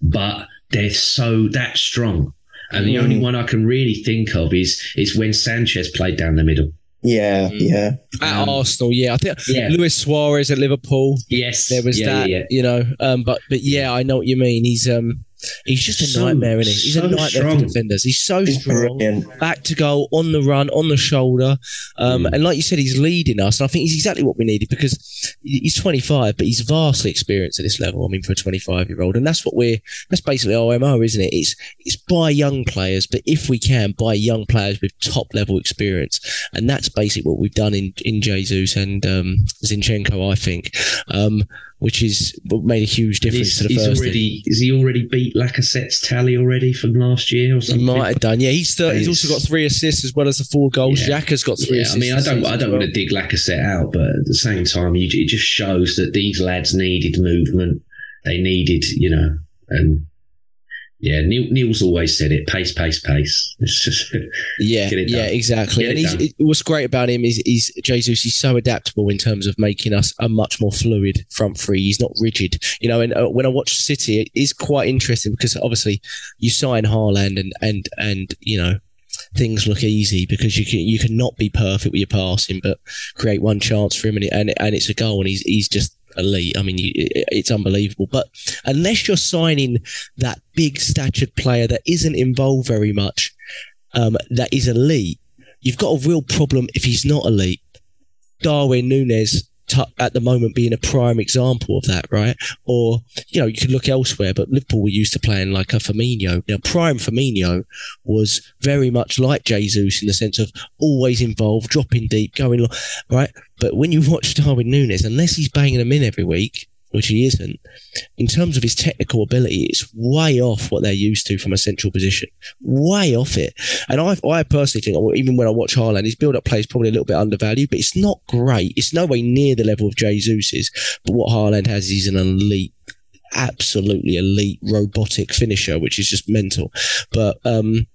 but they're so that strong. And the Mm. only one I can really think of is is when Sanchez played down the middle. Yeah, Hmm. yeah. At Arsenal, yeah. I think Yeah. Luis Suarez at Liverpool. Yes, There was yeah, that, yeah. you know. Um, but but yeah, I know what you mean. He's um he's just a So- nightmare, isn't he? He's so a nightmare strong. for defenders. He's so He's strong. brilliant. Back to goal, on the run, on the shoulder. Um, Mm. And like you said, he's leading us. And I think he's exactly what we needed because he's 25, but he's vastly experienced at this level. I mean, for a 25 year old. And that's what we're, that's basically our MO, isn't it? It's, it's buy young players, but if we can, buy young players with top level experience. And that's basically what we've done in, in Jesus and um, Zinchenko, I think, um, which is made a huge difference He's, to the first. already. Is he already beat Lacazette's tally already from last year or He something? might have done. Yeah, he's thir- he's also got three assists as well as the four goals. Yeah. Xhaka's got three Yeah, I mean, I don't, I don't well. want to dig Lacazette out, but at the same time, you, it just shows that these lads needed movement. They needed, you know, and yeah, Neil, Neil's always said it: pace, pace, pace. It's *laughs* just, Yeah, yeah, exactly. Get and it he's, it, what's great about him is, is Jesus. He's so adaptable in terms of making us a much more fluid front three. He's not rigid, you know. And uh, when I watch City, it is quite interesting because obviously you sign Haaland and and and you know things look easy because you can you can not be perfect with your passing, but create one chance for him and it, and, and it's a goal, and he's he's just elite. I mean, you, it, it's unbelievable. But unless you're signing that big statured player that isn't involved very much, um, that is elite, you've got a real problem if he's not elite. Darwin Nunez t- at the moment being a prime example of that, right? Or you know, you could look elsewhere, but Liverpool were used to playing like a Firmino. Now, prime Firmino was very much like Jesus in the sense of always involved, dropping deep, going long, right. But when you *laughs* watch Darwin Nunez, unless he's banging them in every week, which he isn't, in terms of his technical ability, it's way off what they're used to from a central position. Way off it. And I, I personally think, even when I watch Haaland, his build-up play is probably a little bit undervalued, but it's not great. It's no way near the level of Jesus's. But what Haaland has is an elite absolutely elite robotic finisher, which is just mental. But um,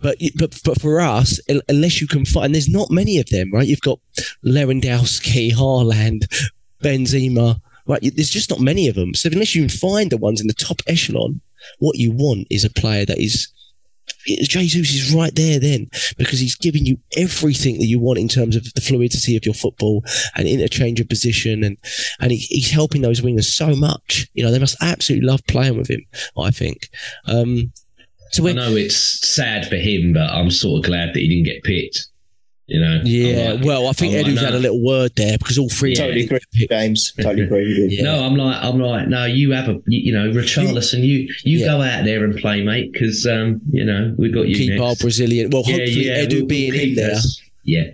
but but but for us, unless you can find, there's not many of them, right? You've got Lewandowski, Haaland, Benzema, right? There's just not many of them. So unless you can find the ones in the top echelon, what you want is a player that is. Jesus is right there then because he's giving you everything that you want in terms of the fluidity of your football and interchange of position and and he, he's helping those wingers so much. You know they must absolutely love playing with him. I think. Um, so I know it's sad for him, but I'm sort of glad that he didn't get picked. You know, yeah, like- well, I think I'm like, no. had a little word there because all three. Yeah. Totally agree with James. Totally *laughs* agree with you. Yeah. No, I'm like, I'm like, no, you have a, you, you know, Richarlison, you, you Yeah. go out there and play, mate, because, um, you know, we've got you keep our. Brazilian. Well, hopefully Edu we'll- we'll being in there. us. Yeah,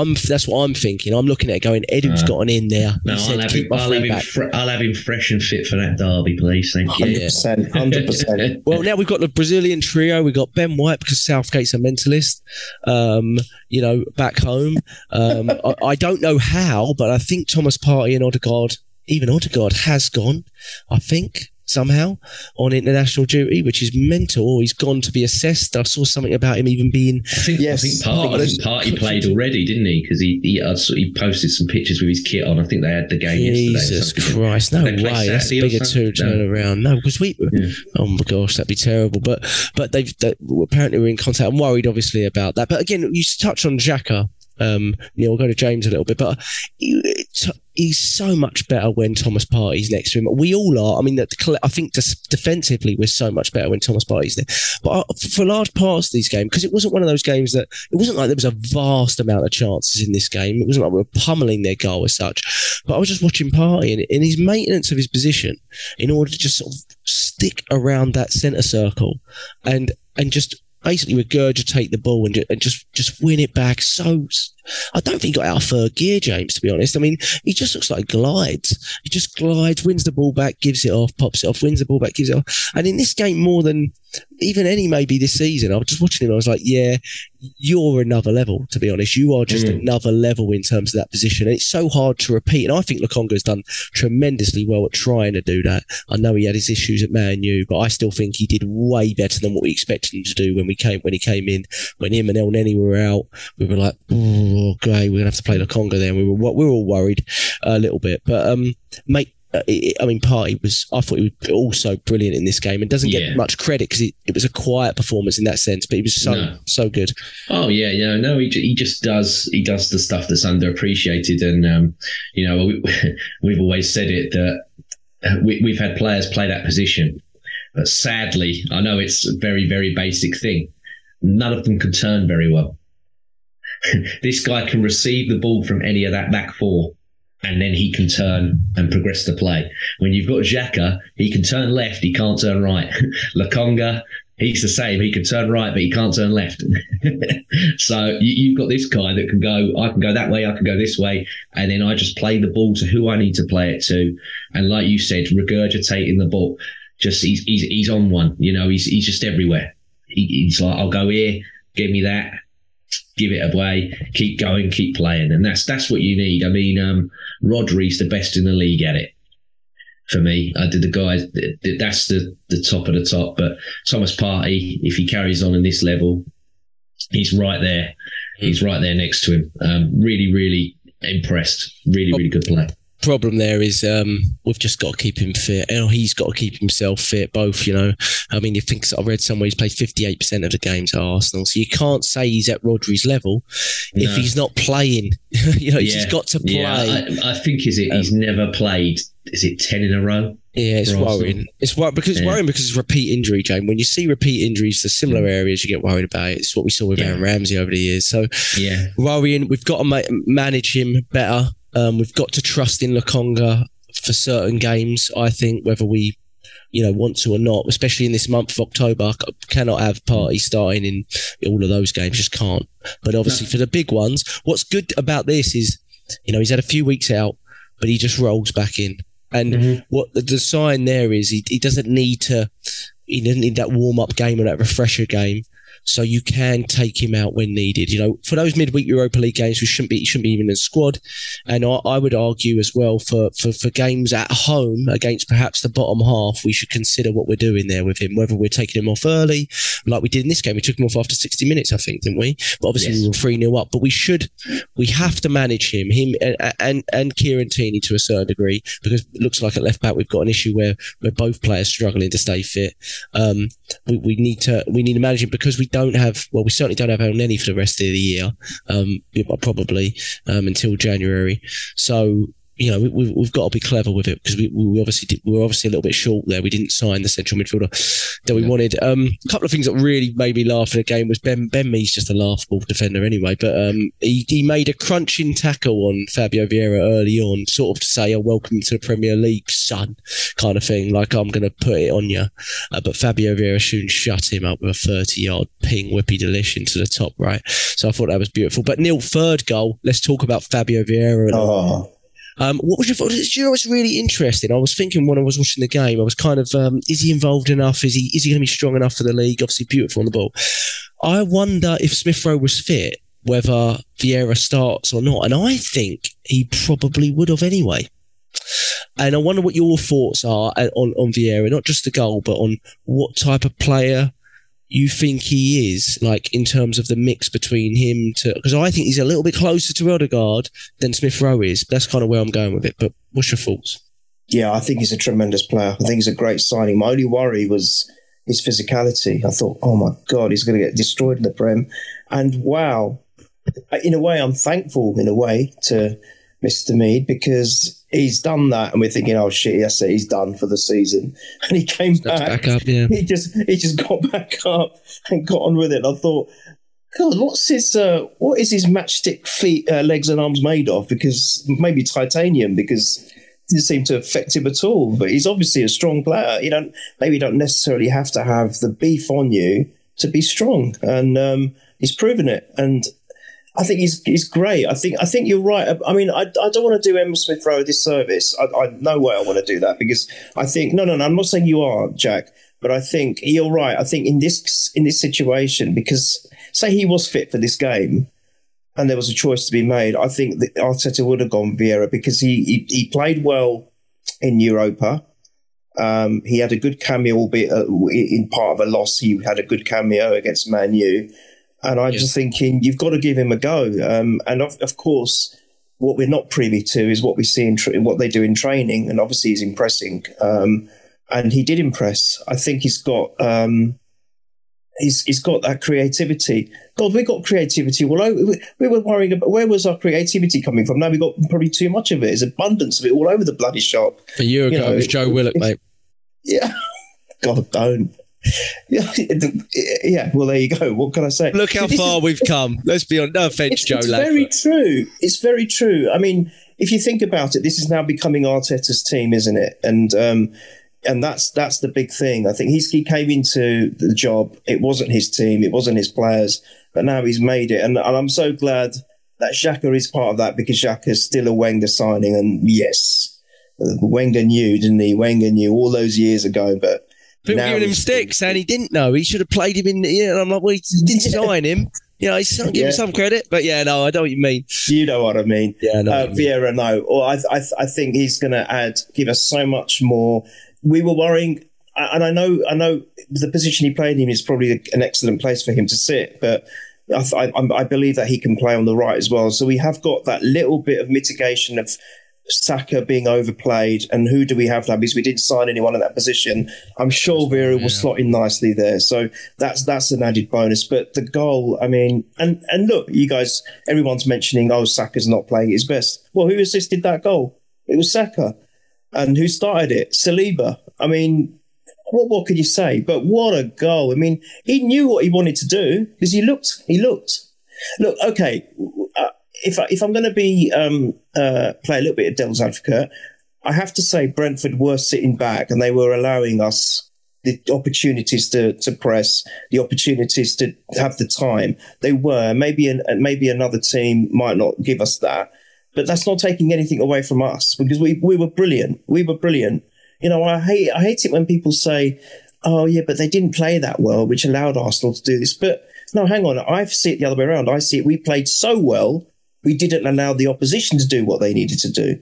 I'm that's what I'm thinking. I'm looking at it going. Edu's Uh, got an in there. no, he I'll have, him, I'll, have him back. I'll have him fresh and fit for that derby, please. Thank you. Hundred percent. Hundred percent. Well, now we've got the Brazilian trio. We've got Ben White because Southgate's a mentalist. Um, you know, back home. Um, *laughs* I, I don't know how, but I think Thomas Partey and Odegaard, even Odegaard has gone. I think somehow on international duty, which is mental. or He's gone to be assessed. I saw something about him even being. I think, Yes. I think Partey, I think Partey played already, didn't he? Because he he, I saw, he posted some pictures with his kit on. I think they had the game yesterday. Jesus something. Christ! No way. That's a Saturday or bigger two something? turn No. around. No, because we. Yeah. Oh my gosh, that'd be terrible. But but they've they, apparently we're in contact. I'm worried, obviously, about that. But again, you touched on Xhaka. Um, we'll go to James a little bit, but he- he's so much better when Thomas Partey's next to him. We all are. I mean, that I think defensively we're so much better when Thomas Partey's there. But uh, for large parts of these games, because it wasn't one of those games that it wasn't like there was a vast amount of chances in this game. It wasn't like we were pummeling their goal as such. But I was just watching Partey and in his maintenance of his position in order to just sort of stick around that centre circle and and just basically regurgitate the ball and, and just just win it back. So I don't think he got out of third gear, James. To be honest, I mean he just looks like glides. He just glides, wins the ball back, gives it off, pops it off, wins the ball back, gives it off. And in this game, more than even any maybe this season, I was just watching him. I was like, yeah, you're another level. To be honest, you are just mm. another level in terms of that position. And it's so hard to repeat. And I think Lokonga has done tremendously well at trying to do that. I know he had his issues at Man U, but I still think he did way better than what we expected him to do when we came when he came in. When him and Elneny were out, we were like, oh, okay, we're gonna have to play Lokonga there. And we were we were all worried a little bit, but um, mate. uh, I mean, Partey was. I thought he was also brilliant in this game, and doesn't Yeah. get much credit because it, it was a quiet performance in that sense. But he was so No. so good. Oh yeah, yeah, no, he, he just does he does the stuff that's underappreciated, and um, you know we, *laughs* we've always said it that we, we've had players play that position, but sadly, I know it's a very very basic thing. None of them can turn very well. *laughs* this guy can receive the ball from any of that back four. And then he can turn and progress the play. When you've got Xhaka, he can turn left, he can't turn right. *laughs* Lokonga, he's the same. He can turn right, but he can't turn left. *laughs* so you, you've got this guy that can go, I can go that way, I can go this way. And then I just play the ball to who I need to play it to. And like you said, regurgitating the ball. Just he's, he's, he's on one, you know, he's, he's just everywhere. He, he's like, I'll go here, give me that, give it away, keep going, keep playing. And that's, that's what you need. I mean, um, Rodri's the best in the league at it for me. I did the th- That's the the top of the top. But Thomas Partey, if he carries on in this level, he's right there. He's right there next to him. Um, really, really impressed. Really, really good play. Problem there is um, we've just got to keep him fit, and he's got to keep himself fit. Both, you know. I mean, you think I read somewhere he's played fifty-eight percent of the games at Arsenal, so you can't say he's at Rodri's level if he's not playing. *laughs* you know, he's got to play. Yeah, Yeah, I, I think is it. He's never played. Is it ten in a row? Yeah, it's worrying. It's wor- because it's Yeah. worrying because it's repeat injury, Jane. When you see repeat injuries to similar areas, you get worried about it. It's what we saw with Yeah. Aaron Ramsey over the years. So Yeah, worrying. We've got to ma- manage him better. Um, we've got to trust in Lokonga for certain games. I think whether we, you know, want to or not, especially in this month of October, c- cannot have Partey starting in all of those games. Just can't. But obviously for the big ones, what's good about this is, you know, he's had a few weeks out, but he just rolls back in. And what the, the sign there is, he, he doesn't need to. He doesn't need that warm up game or that refresher game so you can take him out when needed. You know, for those midweek Europa League games, we shouldn't be he shouldn't be even in the squad. And I, I would argue as well for, for for games at home against perhaps the bottom half, we should consider what we're doing there with him. Whether we're taking him off early, like we did in this game, we took him off after sixty minutes, I think, didn't we? But obviously Yes. we were three 0 up. But we should, we have to manage him, him and and and Kieran Tierney to a certain degree because it looks like at left back we've got an issue where where both players struggling to stay fit. Um, we, we need to we need to manage him because we don't have well we certainly don't have Elneny for the rest of the year um probably um until January. So you know we, we've got to be clever with it because we, we obviously did, we were obviously a little bit short there we didn't sign the central midfielder that we wanted um a couple of things that really made me laugh in the game was Ben Ben Mee's just a laughable defender anyway but um he, he made a crunching tackle on Fabio Vieira early on sort of to say oh welcome to the Premier League son kind of thing like I'm going to put it on you uh, but Fabio Vieira soon shut him up with a 30 yard ping whippy delish into the top right. So I thought that was beautiful. But Neil, third goal, let's talk about Fabio Vieira. And, Oh, um, what was your thought? You know what's really interesting? I was thinking when I was watching the game, I was kind of, um, is he involved enough? Is he is he going to be strong enough for the league? Obviously, beautiful on the ball. I wonder if Smith Rowe was fit, whether Vieira starts or not. And I think he probably would have anyway. And I wonder what your thoughts are uh, on, on Vieira, not just the goal, but on what type of player you think he is, like in terms of the mix between him to, because I think he's a little bit closer to Odegaard than Smith Rowe is. That's kind of where I'm going with it. But what's your thoughts? yeah, I think he's a tremendous player. I think he's a great signing. My only worry was his physicality. I thought, oh my God, he's going to get destroyed in the Prem. And wow, in a way, I'm thankful in a way to Mr. Mead because he's done that, and we're thinking, oh shit, it, he's done for the season, *laughs* and he came back, back up, yeah. He just he just got *laughs* back up and got on with it. And I thought, God, what's his uh, what is his matchstick feet, uh, legs, and arms made of? Because maybe titanium, because it didn't seem to affect him at all. But he's obviously a strong player. You don't maybe you don't necessarily have to have the beef on you to be strong, and um, he's proven it. And I think he's he's great. I think I think you're right. I mean, I, I don't want to do Emile Smith Rowe a disservice. I, I no way I want to do that because I think no no no. I'm not saying you are Jack, but I think you're right. I think in this in this situation because say he was fit for this game and there was a choice to be made, I think that Arteta would have gone Vieira because he he, he played well in Europa. Um, he had a good cameo, albeit uh, in part of a loss. He had a good cameo against Man U. And I'm just thinking, you've got to give him a go. Um, and of, of, course, what we're not privy to is what we see in tra- what they do in training. And obviously, he's impressing. Um, and he did impress. I think he's got um, he's he's got that creativity. God, we got creativity. Well, we, we were worrying about where was our creativity coming from. Now we got probably too much of it. There's abundance of it all over the bloody shop. A year ago, you know, it was Joe Willock, mate. Yeah. *laughs* God, don't. *laughs* Yeah, yeah. Well, there you go. What can I say? Look how far is, we've come. Let's be on. No offense, it's, Joe. It's very true. It's very true. I mean, if you think about it, this is now becoming Arteta's team, isn't it? And um, and that's that's the big thing. I think he's, he came into the job. It wasn't his team. It wasn't his players. But now he's made it, and, and I'm so glad that Xhaka is part of that because Xhaka is still a Wenger signing. And yes, Wenger knew, didn't he? Wenger knew all those years ago, but People now giving him sticks, and he didn't know. He should have played him in. Yeah, and I'm like, well, he didn't sign him. You know, he's give yeah. him some credit, but yeah, no, I know what you mean. You know what I mean. Yeah, no. Uh, Vieira, no. Or I, I, I think he's going to add, give us so much more. We were worrying, and I know, I know the position he played him is probably an excellent place for him to sit, but I, I, I believe that he can play on the right as well. So we have got that little bit of mitigation of Saka being overplayed, and who do we have now? Because we didn't sign anyone in that position. I'm sure Vieira will slot in nicely there, so that's that's an added bonus. But the goal, I mean, and and look, you guys, everyone's mentioning, oh, Saka's not playing his best. Well, who assisted that goal? It was Saka, and who started it? Saliba. I mean, what what could you say? But what a goal! I mean, he knew what he wanted to do because he looked. He looked. Look, okay. Uh, Uh, if I, if I'm going to be um, uh, play a little bit of devil's advocate, I have to say Brentford were sitting back and they were allowing us the opportunities to, to press, the opportunities to have the time. They were maybe an, maybe another team might not give us that, but that's not taking anything away from us because we we were brilliant. We were brilliant. You know, I hate I hate it when people say, "Oh yeah, but they didn't play that well," which allowed Arsenal to do this. But no, hang on. I see it the other way around. I see it. We played so well we didn't allow the opposition to do what they needed to do.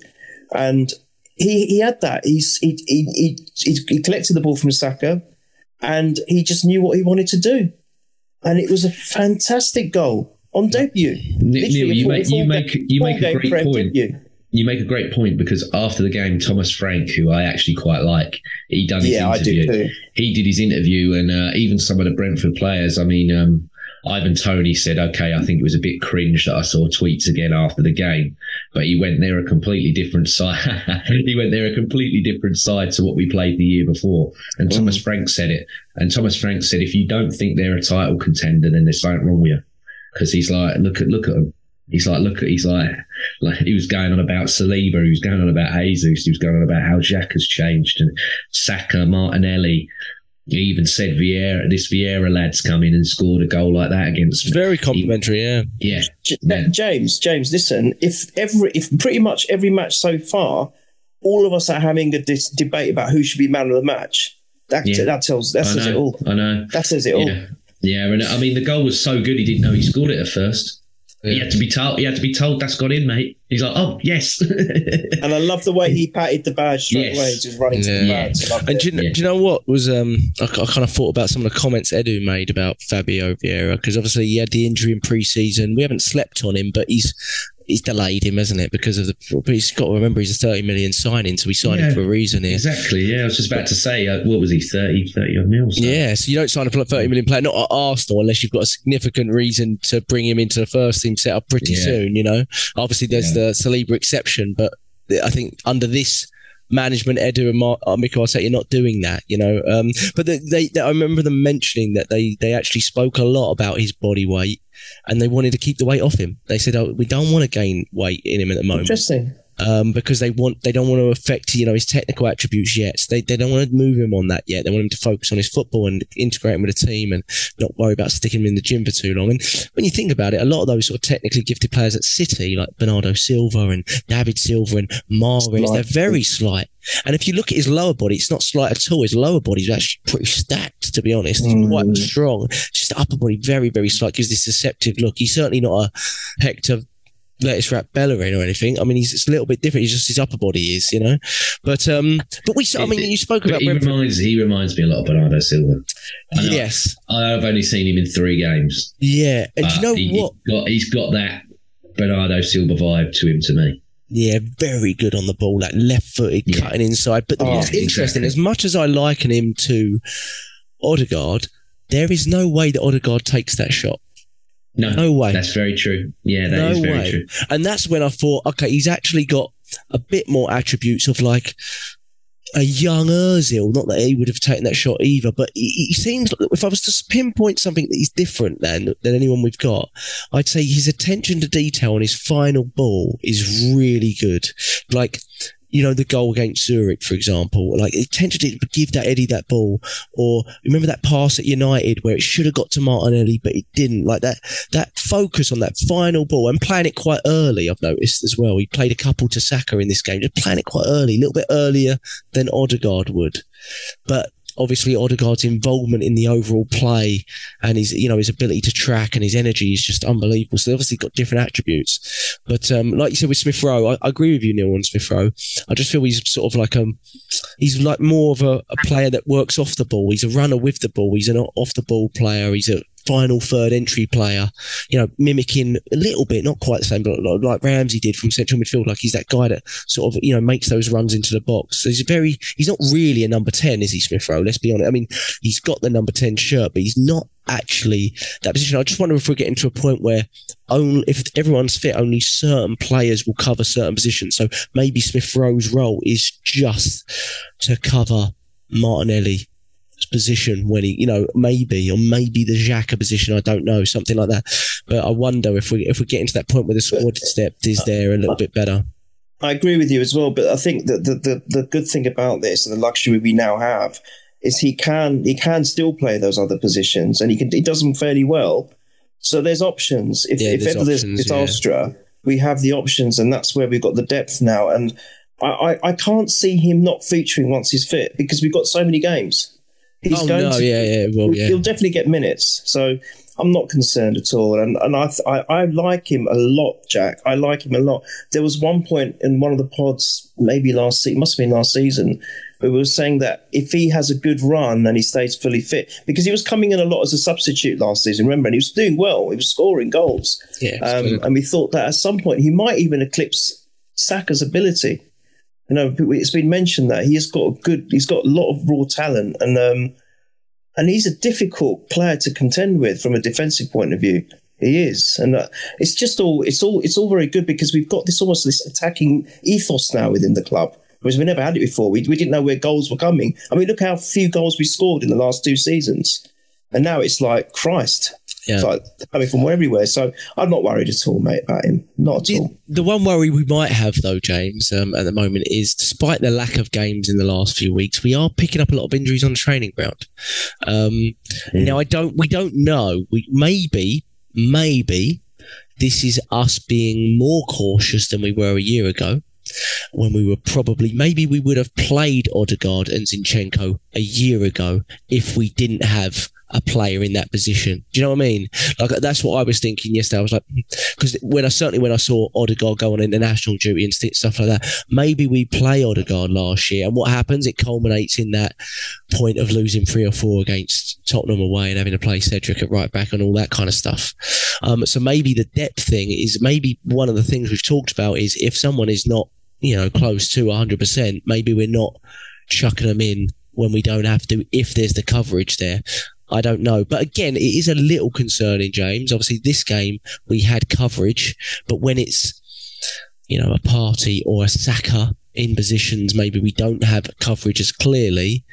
And he, he had that. He's, he, he, he, he collected the ball from Saka and he just knew what he wanted to do. And it was a fantastic goal on debut. Neil, you, make, you make, you make a great prep, point. You? you make a great point because after the game, Thomas Frank, who I actually quite like, he done his yeah, interview. He did his interview, and uh, even some of the Brentford players. I mean, um, Ivan Toney said, okay, I think it was a bit cringe that I saw tweets again after the game, but he went there a completely different *laughs* side. he went there a completely different side to what we played the year before. And mm. Thomas Frank said it. And Thomas Frank said, if you don't think they're a title contender, then there's something wrong with you. Cause he's like, look at, look at them. He's like, look at, he's like, like he was going on about Saliba, he was going on about Jesus, he was going on about how Jack has changed and Saka, Martinelli, you even said Vieira, this Vieira lad's come in and scored a goal like that against. Very complimentary, yeah. Yeah. Uh, yeah. James, James, listen. If every, if pretty much every match so far, all of us are having a dis- debate about who should be man of the match. That yeah. that tells that says it all. I know. That says it yeah. all. Yeah, and I mean the goal was so good he didn't know he scored it at first. Yeah. He had to be told. He had to be told that's got in, mate. He's like, oh yes. *laughs* and I love the way he patted the badge straight yes. away, just running yeah. to the badge. And do you, yeah. do you, know what was? Um, I, I, kind of thought about some of the comments Edu made about Fabio Vieira because obviously he had the injury in pre-season. We haven't slept on him, but he's it's delayed him, hasn't it? Because of the. But he's got to remember he's a thirty million signing, so we signed Yeah. him for a reason here. Exactly. Yeah, I was just about to say, uh, what was he, 30, 30 odd mil? So- Yeah, so you don't sign a 30 million player, not at Arsenal, unless you've got a significant reason to bring him into the first team setup pretty Yeah. soon, you know? Obviously, there's the Saliba exception, but I think under this management, Edu and Mar- uh, you're not doing that, you know? Um, but they, they, they, I remember them mentioning that they, they actually spoke a lot about his body weight and they wanted to keep the weight off him. They said, oh, we don't want to gain weight in him at the moment Interesting. Um, because they want they don't want to affect you know his technical attributes yet. So they they don't want to move him on that yet. They want him to focus on his football and integrate him with the team and not worry about sticking him in the gym for too long. And when you think about it, a lot of those sort of technically gifted players at City, like Bernardo Silva and David Silva and Mahrez, Slight. they're very slight. And if you look at his lower body, it's not slight at all. His lower body's actually pretty stacked, to be honest. He's Mm. quite strong. Just the upper body, very, very slight, gives this deceptive look. He's certainly not a Hector lettuce wrap Bellerin or anything. I mean, he's it's a little bit different. He's just his upper body is, you know. But um, but we. I mean, you spoke about he Brentford. reminds he reminds me a lot of Bernardo Silva. I know- Yes, I've only seen him in three games. yeah. And do you know he, what? He's got, he's got that Bernardo Silva vibe to him to me. Yeah, very good on the ball, like left-footed, Yeah. cutting inside. But Oh, what's interesting, exactly. as much as I liken him to Odegaard, there is no way that Odegaard takes that shot. No, No way. That's very true. Yeah, that is no very way. true. And that's when I thought, okay, he's actually got a bit more attributes of like a young Ozil. Not that he would have taken that shot either, but he, he seems like if I was to pinpoint something that he's different than than anyone we've got, I'd say his attention to detail on his final ball is really good. Like. You know the goal against Zurich, for example. Like it tended to give that Eddie that ball, or remember that pass at United where it should have got to Martinelli, but it didn't. Like that that focus on that final ball and playing it quite early, I've noticed as well. He played a couple to Saka in this game, just playing it quite early, a little bit earlier than Odegaard would. But obviously Odegaard's involvement in the overall play and his you know his ability to track and his energy is just unbelievable. So they obviously got different attributes. But um, like you said with Smith Rowe, I, I agree with you, Neil, on Smith Rowe. I just feel he's sort of like um he's like more of a, a player that works off the ball. He's a runner with the ball. He's an off the ball player. He's a final third entry player, you know, mimicking a little bit, not quite the same, but like- Ramsey did from central midfield. Like he's that guy that sort of, you know, makes those runs into the box. So he's a very, he's not really a number 10, is he, Smith Rowe? Let's be honest. I mean, he's got the number 10 shirt, but he's not actually that position. I just wonder if we're getting to a point where only, if everyone's fit, only certain players will cover certain positions. So maybe Smith Rowe's role is just to cover Martinelli position when he, you know, maybe or maybe the Xhaka position. I don't know, something like that. But I wonder if we if we're getting to that point where the squad depth is uh, there a little bit better. I agree with you as well, but I think that the, the, the good thing about this and the luxury we now have is he can he can still play those other positions and he can he does them fairly well. So there's options. If, Yeah, if there's ever there's options, disaster, we have the options, and that's where we've got the depth now. And I, I, I can't see him not featuring once he's fit because we've got so many games. He's oh no, yeah, yeah, well, he'll, yeah. he'll definitely get minutes. So I'm not concerned at all. And and I, I I like him a lot, Jack. I like him a lot. There was one point in one of the pods, maybe last season, must have been last season, where we were saying that if he has a good run and he stays fully fit, because he was coming in a lot as a substitute last season, remember, and he was doing well. He was scoring goals. Yeah, Um, and we thought that at some point he might even eclipse Saka's ability. You know, it's been mentioned that he has got a good, he's got a lot of raw talent, and um, and he's a difficult player to contend with from a defensive point of view. He is, and uh, it's just all, it's all, it's all very good because we've got this almost this attacking ethos now within the club. Whereas we never had it before. We, we didn't know where goals were coming. I mean, look how few goals we scored in the last two seasons, and now it's like Christ. Yeah. It's like coming from everywhere. So I'm not worried at all, mate, about him. Not at The, all. the one worry we might have, though, James, um, at the moment is despite the lack of games in the last few weeks, we are picking up a lot of injuries on the training ground. Um, Now, I don't, we don't know. We maybe, maybe this is us being more cautious than we were a year ago. When we were probably, maybe we would have played Odegaard and Zinchenko a year ago if we didn't have a player in that position. Do you know what I mean? Like that's what I was thinking yesterday. I was like, because when I certainly when I saw Odegaard go on international duty and stuff like that, maybe we play Odegaard last year, and what happens? It culminates in that point of losing three or four against Tottenham away and having to play Cedric at right back and all that kind of stuff. Um, so maybe the depth thing is maybe one of the things we've talked about is if someone is not, you know, close to 100%, maybe we're not chucking them in when we don't have to if there's the coverage there. I don't know. But again, it is a little concerning, James. Obviously, this game we had coverage, but when it's, you know, a Partey or a Saka in positions maybe we don't have coverage as clearly,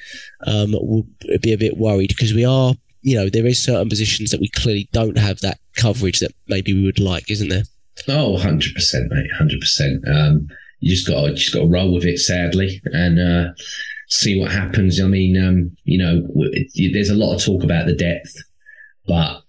um, we'll be a bit worried because we are, you know, there is certain positions that we clearly don't have that coverage that maybe we would like, isn't there? Oh, 100%, mate. 100%. Um, you just got to, just got to roll with it, sadly. And, uh, see what happens. I mean, um, you know, there's a lot of talk about the depth, but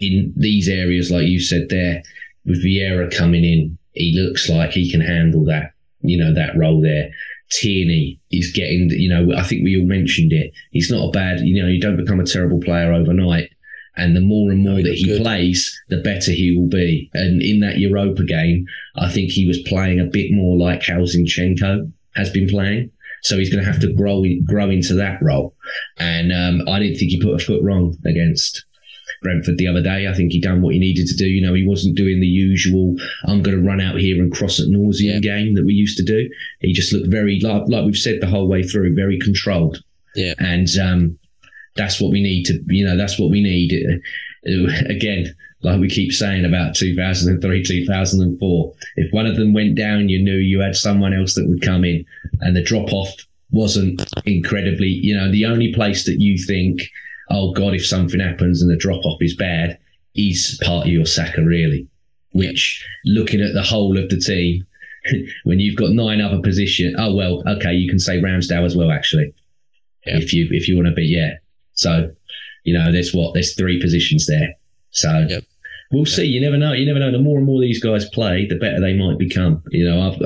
in these areas, like you said there, with Vieira coming in, he looks like he can handle that, you know, that role there. Tierney is getting, you know, I think we all mentioned it. He's not a bad, you know, you don't become a terrible player overnight. And the more and more no, that he good. plays, the better he will be. And in that Europa game, I think he was playing a bit more like how Zinchenko has been playing. So he's going to have to grow grow into that role. And um, I didn't think he put a foot wrong against Brentford the other day. I think he done what he needed to do. You know, he wasn't doing the usual "I'm going to run out here and cross at nausea" game that we used to do. He just looked very like like we've said the whole way through, very controlled. Yeah, and um, that's what we need to. You know, that's what we need. Uh, again, like we keep saying about 2003, 2004. If one of them went down, you knew you had someone else that would come in, and the drop off wasn't incredibly, you know, the only place that you think, oh God, if something happens and the drop off is bad, is part of your Saka, really. Which, looking at the whole of the team, *laughs* when you've got nine other position, oh well, okay, you can say Ramsdale as well, actually, yeah. if you if you want to be, yeah. So, you know, there's what there's three positions there. So yep we'll see. You never know. You never know. The more and more these guys play, the better they might become. You know, I've,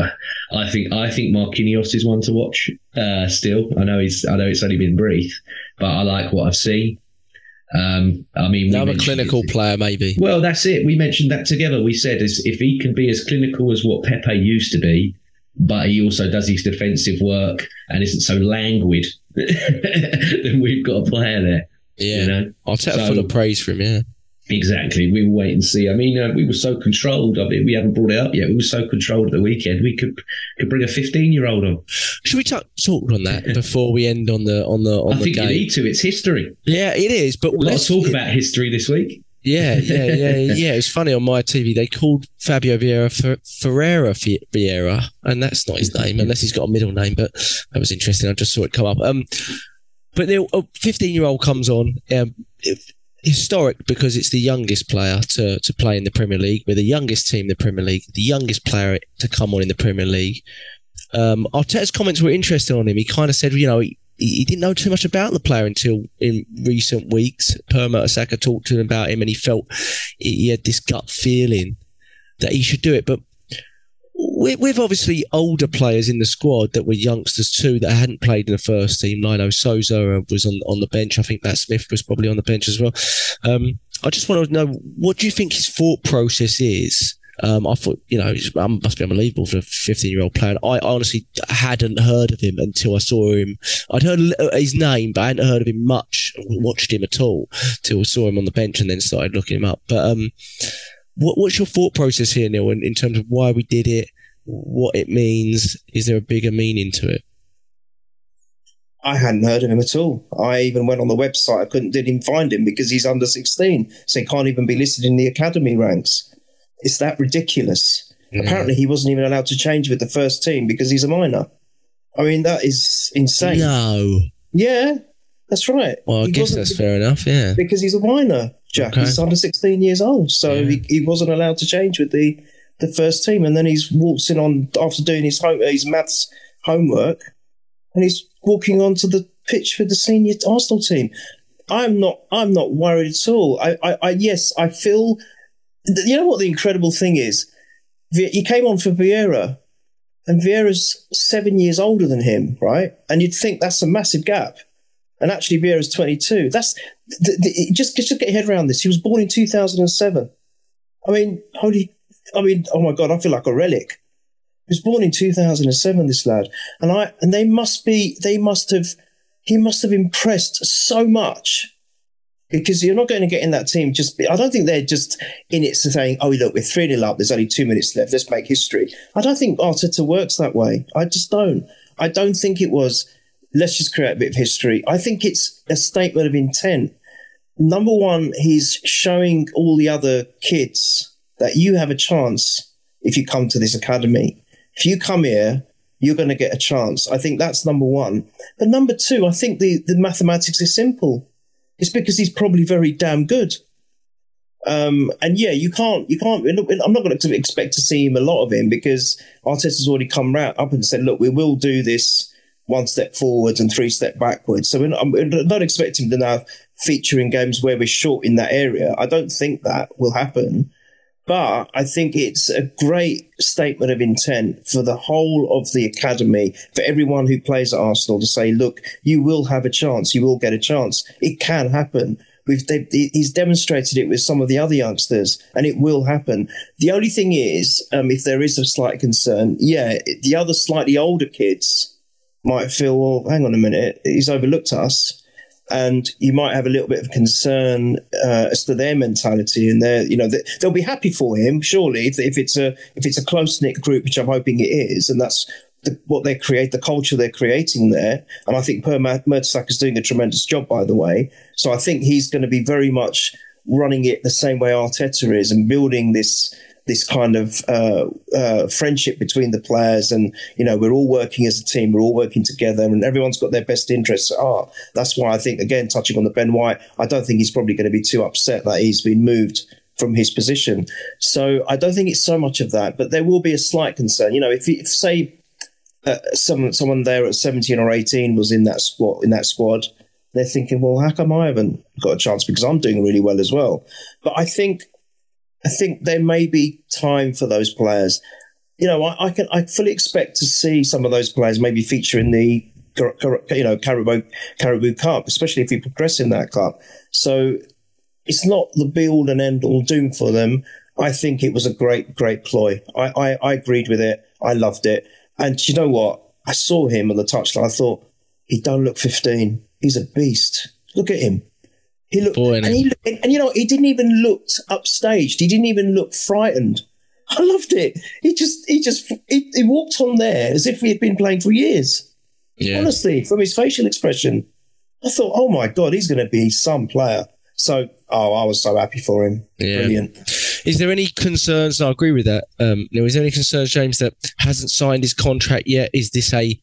I think I think Marquinhos is one to watch. Uh, still, I know he's I know it's only been brief, but I like what I've seen. Um, I mean, a clinical it. player, maybe. Well, that's it. We mentioned that together. We said as if he can be as clinical as what Pepe used to be, but he also does his defensive work and isn't so languid, *laughs* then we've got a player there. Yeah, you know? I'll take so, full of praise for him. Yeah. Exactly. We will wait and see. I mean, uh, we were so controlled. I mean, we haven't brought it up yet. We were so controlled at the weekend. We could could bring a fifteen year old on. Should we t- talk on that *laughs* before we end on the on the on I the think game? you need to. It's history. Yeah, it is. But a lot of talk about history this week. Yeah, yeah, yeah, *laughs* yeah. It's funny on my TV they called Fabio Vieira Fer- Ferreira Vieira, and that's not his name unless he's got a middle name. But that was interesting. I just saw it come up. Um, but the fifteen year old comes on. Um, if, historic because it's the youngest player to, to play in the Premier League. We're the youngest team in the Premier League, the youngest player to come on in the Premier League. Um, Arteta's comments were interesting on him. He kind of said, you know, he, he didn't know too much about the player until in recent weeks. Per Mertesacker talked to him about him and he felt he had this gut feeling that he should do it. But with, with obviously older players in the squad that were youngsters too that hadn't played in the first team. Lino Sousa was on on the bench. I think Matt Smith was probably on the bench as well. Um, I just want to know what do you think his thought process is. Um, I thought, you know, it must be unbelievable for a 15 year old player. I honestly hadn't heard of him until I saw him. I'd heard his name, but I hadn't heard of him much, watched him at all, till I saw him on the bench and then started looking him up. But um, what, what's your thought process here, Neil, in, in terms of why we did it, what it means? Is there a bigger meaning to it? I hadn't heard of him at all. I even went on the website. I couldn't didn't even find him because he's under 16, so he can't even be listed in the academy ranks. It's that ridiculous. Yeah. Apparently, he wasn't even allowed to change with the first team because he's a minor. I mean, that is insane. No. Yeah, that's right. Well, I he guess that's fair enough. Yeah, because he's a minor. Jack. Okay. He's under 16 years old, so yeah. he, he wasn't allowed to change with the the first team, and then he's waltzing on after doing his home, his maths homework, and he's walking onto the pitch for the senior Arsenal team. I'm not. I'm not worried at all. I, I, I yes, I feel. You know what the incredible thing is? He came on for Vieira, and Vieira's seven years older than him, right? And you'd think that's a massive gap. And actually, Vieira's 22. That's the, the, just just get your head around this. He was born in 2007. I mean, holy I mean, oh my god, I feel like a relic. He was born in 2007, this lad, and I and they must be, they must have, he must have impressed so much because you're not going to get in that team. Just I don't think they're just in it saying, "Oh, look, we're three 0 up. There's only two minutes left. Let's make history." I don't think Arteta works that way. I just don't. I don't think it was. Let's just create a bit of history. I think it's a statement of intent. Number one, he's showing all the other kids that you have a chance if you come to this academy. If you come here, you're going to get a chance. I think that's number one. But number two, I think the, the mathematics is simple it's because he's probably very damn good. Um, and yeah, you can't, you can't. I'm not going to expect to see him a lot of him because Arteta's already come round up and said, "Look, we will do this one step forwards and three step backwards." So we're not, not expecting to now feature in games where we're short in that area. I don't think that will happen. But I think it's a great statement of intent for the whole of the academy, for everyone who plays at Arsenal to say, look, you will have a chance, you will get a chance. It can happen. We've, he's demonstrated it with some of the other youngsters, and it will happen. The only thing is, um, if there is a slight concern, yeah, the other slightly older kids might feel, well, hang on a minute, he's overlooked us and you might have a little bit of concern uh, as to their mentality and their you know they'll be happy for him surely if, if it's a if it's a close knit group which I'm hoping it is and that's the, what they create the culture they're creating there and I think Per Mertesacker is doing a tremendous job by the way. So I think he's going to be very much running it the same way Arteta is and building this this kind of uh, uh, friendship between the players, and you know we're all working as a team, we're all working together, and everyone's got their best interests at heart. That's why I think, again, touching on the Ben White, I don't think he's probably going to be too upset that he's been moved from his position. So I don't think it's so much of that, but there will be a slight concern. You know, if, if say uh, someone someone there at seventeen or eighteen was in that squad in that squad. They're thinking, well, how come I haven't got a chance? Because I'm doing really well as well. But I think I think there may be time for those players. You know, I, I can I fully expect to see some of those players maybe feature in the you know Caribou Carabao Cup, especially if you progress in that cup. So it's not the be all and end all doom for them. I think it was a great great ploy. I, I, I agreed with it. I loved it. And you know what? I saw him on the touchline. I thought he don't look fifteen. He's a beast. Look at him. He looked, Boy, and, he, and, and you know, he didn't even look upstaged. He didn't even look frightened. *laughs* I loved it. He just, he just, he, he walked on there as if he had been playing for years. Yeah. Honestly, from his facial expression, I thought, oh my god, he's going to be some player. So, oh, I was so happy for him. Yeah. Brilliant. Is there any concerns? I agree with that. Um, is there any concerns, James, that hasn't signed his contract yet? Is this a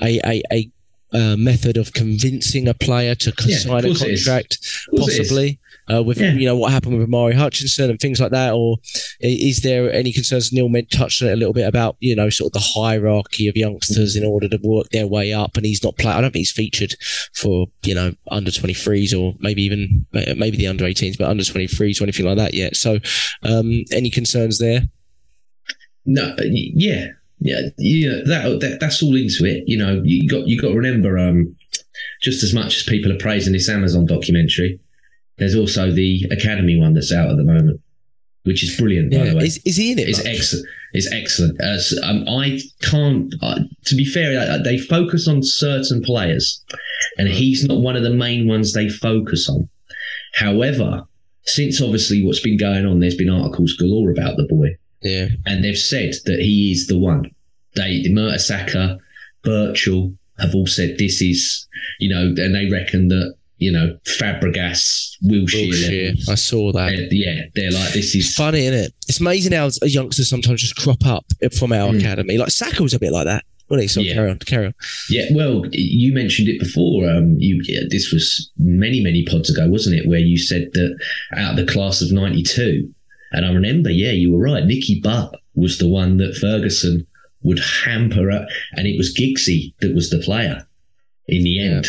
a, a, a uh, method of convincing a player to yeah, sign a contract, possibly uh, with yeah. you know what happened with Omari Hutchinson and things like that, or is there any concerns? Neil touched on it a little bit about you know sort of the hierarchy of youngsters in order to work their way up, and he's not playing. I don't think he's featured for you know under 23s or maybe even maybe the under 18s, but under 23s or anything like that yet. So, um, any concerns there? No, yeah, yeah, yeah, that, that that's all into it. You know, you got you got to remember, um, just as much as people are praising this Amazon documentary, there's also the Academy one that's out at the moment, which is brilliant. By yeah. the way, is, is he in it? It's excellent. It's excellent. Uh, so, um, I can't. Uh, to be fair, uh, they focus on certain players, and he's not one of the main ones they focus on. However, since obviously what's been going on, there's been articles galore about the boy. Yeah. And they've said that he is the one. They, Mertesacker, Burchell have all said this is, you know, and they reckon that, you know, Fabregas, Wilshere. I saw that. They're, yeah, they're like, this is. funny, isn't it? It's amazing how youngsters sometimes just crop up from our mm. academy. Like Saka was a bit like that. Well, so yeah. carry on, carry on. Yeah, well, you mentioned it before. Um, you yeah, this was many, many pods ago, wasn't it? Where you said that out of the class of '92, and I remember, yeah, you were right. Nicky Butt was the one that Ferguson would hamper at, and it was Giggsy that was the player in the end.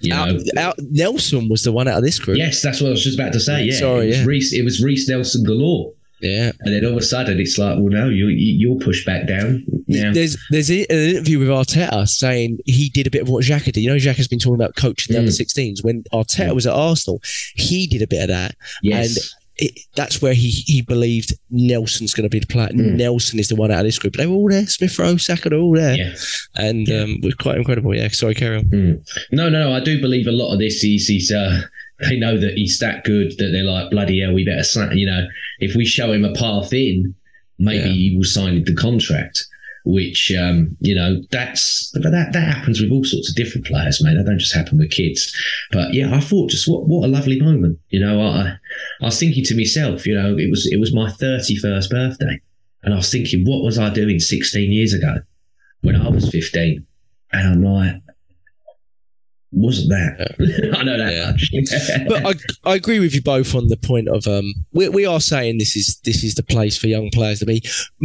You out, know, Nelson was the one out of this group. Yes, that's what I was just about to say. Yeah, sorry, it was yeah. it was Reiss Nelson galore. Yeah, and then all of a sudden it's like, well, no, you you'll push back down. Now. There's there's an interview with Arteta saying he did a bit of what Xhaka did. You know, Xhaka has been talking about coaching the mm. under 16s. When Arteta mm. was at Arsenal, he did a bit of that. Yes. It, that's where he he believed Nelson's going to be the player. Mm. Nelson is the one out of this group. They were all there. Smith Rowe, Saka, all there. Yeah. And yeah. Um, it was quite incredible. Yeah. Sorry, carry on. Mm. No, no, no. I do believe a lot of this is, is uh, they know that he's that good that they're like bloody hell. We better, sign, you know, if we show him a path in, maybe Yeah. he will sign the contract. Which um, you know, that's that that happens with all sorts of different players, mate. That don't just happen with kids. But yeah, I thought just what what a lovely moment. You know, I I was thinking to myself, you know, it was it was my thirty first birthday, and I was thinking, what was I doing sixteen years ago when I was fifteen? And I'm like, wasn't that? *laughs* I know that Yeah. much. but I, I agree with you both on the point of um we, we are saying this is this is the place for young players to be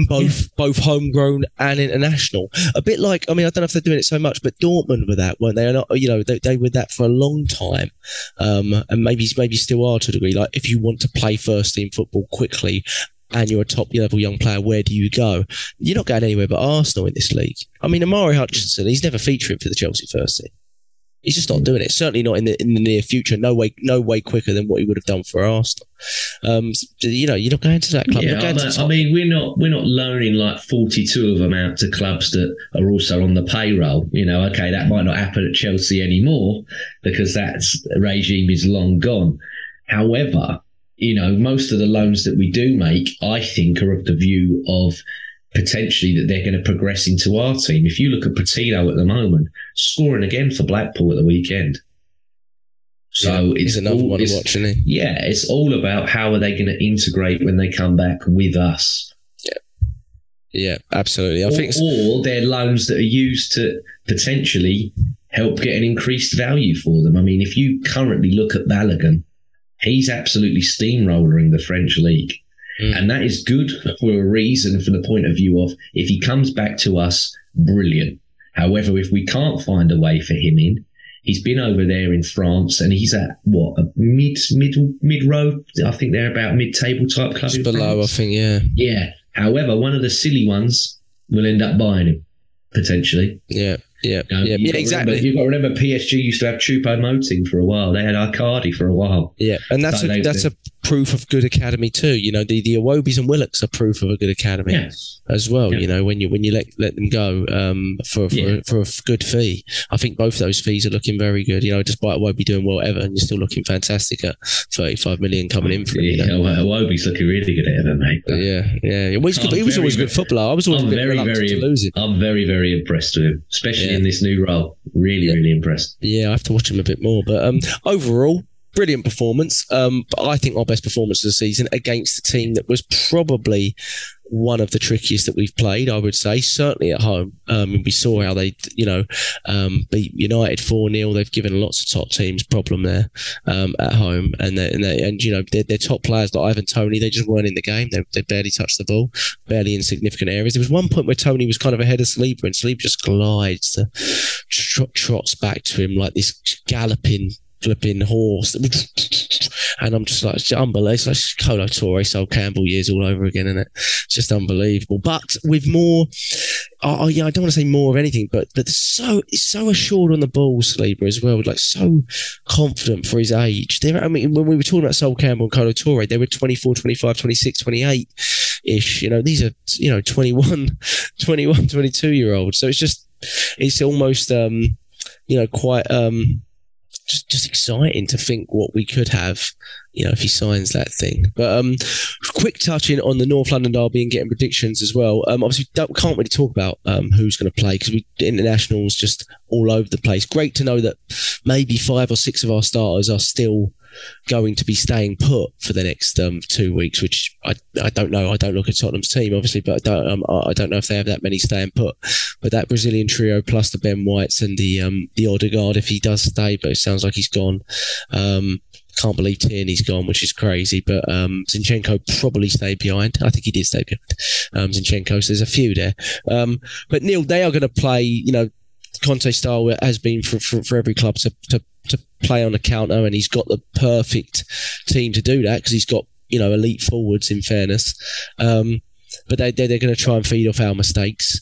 both both homegrown and international a bit like I mean I don't know if they're doing it so much but Dortmund were that weren't they not you know they, they were that for a long time um and maybe maybe still are to a degree like if you want to play first team football quickly and you're a top level young player, where do you go? You're not going anywhere but Arsenal in this league. I mean, Omari Hutchinson, he's never featuring for the Chelsea first team. He's just not doing it. Certainly not in the in the near future. No way, no way quicker than what he would have done for Arsenal. Um, you know, you're not going to that club. Yeah, I, mean- we're not we're not loaning like forty two of them out to clubs that are also on the payroll. You know, okay, that might not happen at Chelsea anymore because that regime is long gone. However, you know, most of the loans that we do make, I think, are of the view of potentially that they're going to progress into our team. If you look at Patino at the moment, scoring again for Blackpool at the weekend. So he's it's another all- one to watch, he? yeah, it's all about how are they going to integrate when they come back with us. Yeah, yeah, absolutely. I think or, or they're loans that are used to potentially help get an increased value for them. I mean, if you currently look at Balogun, he's absolutely steamrolling the French league. Mm. And that is good for a reason from the point of view of if he comes back to us, brilliant. However, if we can't find a way for him in, he's been over there in France and he's at what a mid middle mid row. I think they're about mid table type club. below. I think. Yeah, Yeah. However, one of the silly ones will end up buying him potentially. yeah, yeah, You know, yeah, yeah. Exactly. Remember, you've got to remember, PSG used to have Choupo-Moting for a while. They had Arcadi for a while. Yeah, and that's So a, that's a proof of good academy too. You know, the the Iwobis and Willocks are proof of a good academy Yes. as well. Yeah. You know, when you when you let let them go um, for for, Yeah. for a good fee, I think both those fees are looking very good. You know, despite Iwobi doing well ever, and you're still looking fantastic at 35 million coming in for. You know? Iwobi's looking really good at it, mate. But yeah, yeah. yeah. Well, he's good, he was very, always a good footballer. I was always I'm very, very, to lose. I'm very, very impressed with him, especially in this new role. Really, really impressed. Yeah, I have to watch him a bit more. But um, overall, brilliant performance. Um, but I think our best performance of the season against a team that was probably one of the trickiest that we've played. I would say certainly at home. Um, we saw how they, you know, um, beat United four 0 They've given lots of top teams problem there um, at home, and and, and you know their, top players like Ivan Toney, they just weren't in the game. They, they barely touched the ball, barely in significant areas. There was one point where Tony was kind of ahead of Saliba, and Saliba just glides trot, trots back to him like this galloping flipping horse. And I'm just like, it's unbelievable. It's like Kolo Touré, Sol Campbell years all over again, and it? It's just unbelievable. But with more, oh, yeah, I don't want to say more of anything, but but so it's so assured on the ball, Saliba as well, like so confident for his age. They're, I mean, when we were talking about Sol Campbell and Kolo Touré, they were 24, 25, 26, 28 ish. You know, these are you know 21, *laughs* 21, 22 year olds. So it's just it's almost um you know quite um just just exciting to think what we could have you know if he signs that thing. But um quick touching on the north london derby and getting predictions as well. Um obviously can't really talk about um who's going to play because we internationals just all over the place. Great to know that maybe five or six of our starters are still going to be staying put for the next um, two weeks, which I, I don't know. I don't look at Tottenham's team, obviously, but I don't, um, I don't know if they have that many staying put. But that Brazilian trio plus the Ben Whites and the um, the Odegaard, if he does stay, but it sounds like he's gone. Um, can't believe Tierney's gone, which is crazy. But um, Zinchenko probably stayed behind. I think he did stay behind. Um, Zinchenko, so there's a few there. Um, but Neil, they are going to play. You know, Conte style has been for, for, for every club to, to to play on a counter, and he's got the perfect team to do that because he's got you know elite forwards. In fairness, um, but they they're, they're going to try and feed off our mistakes.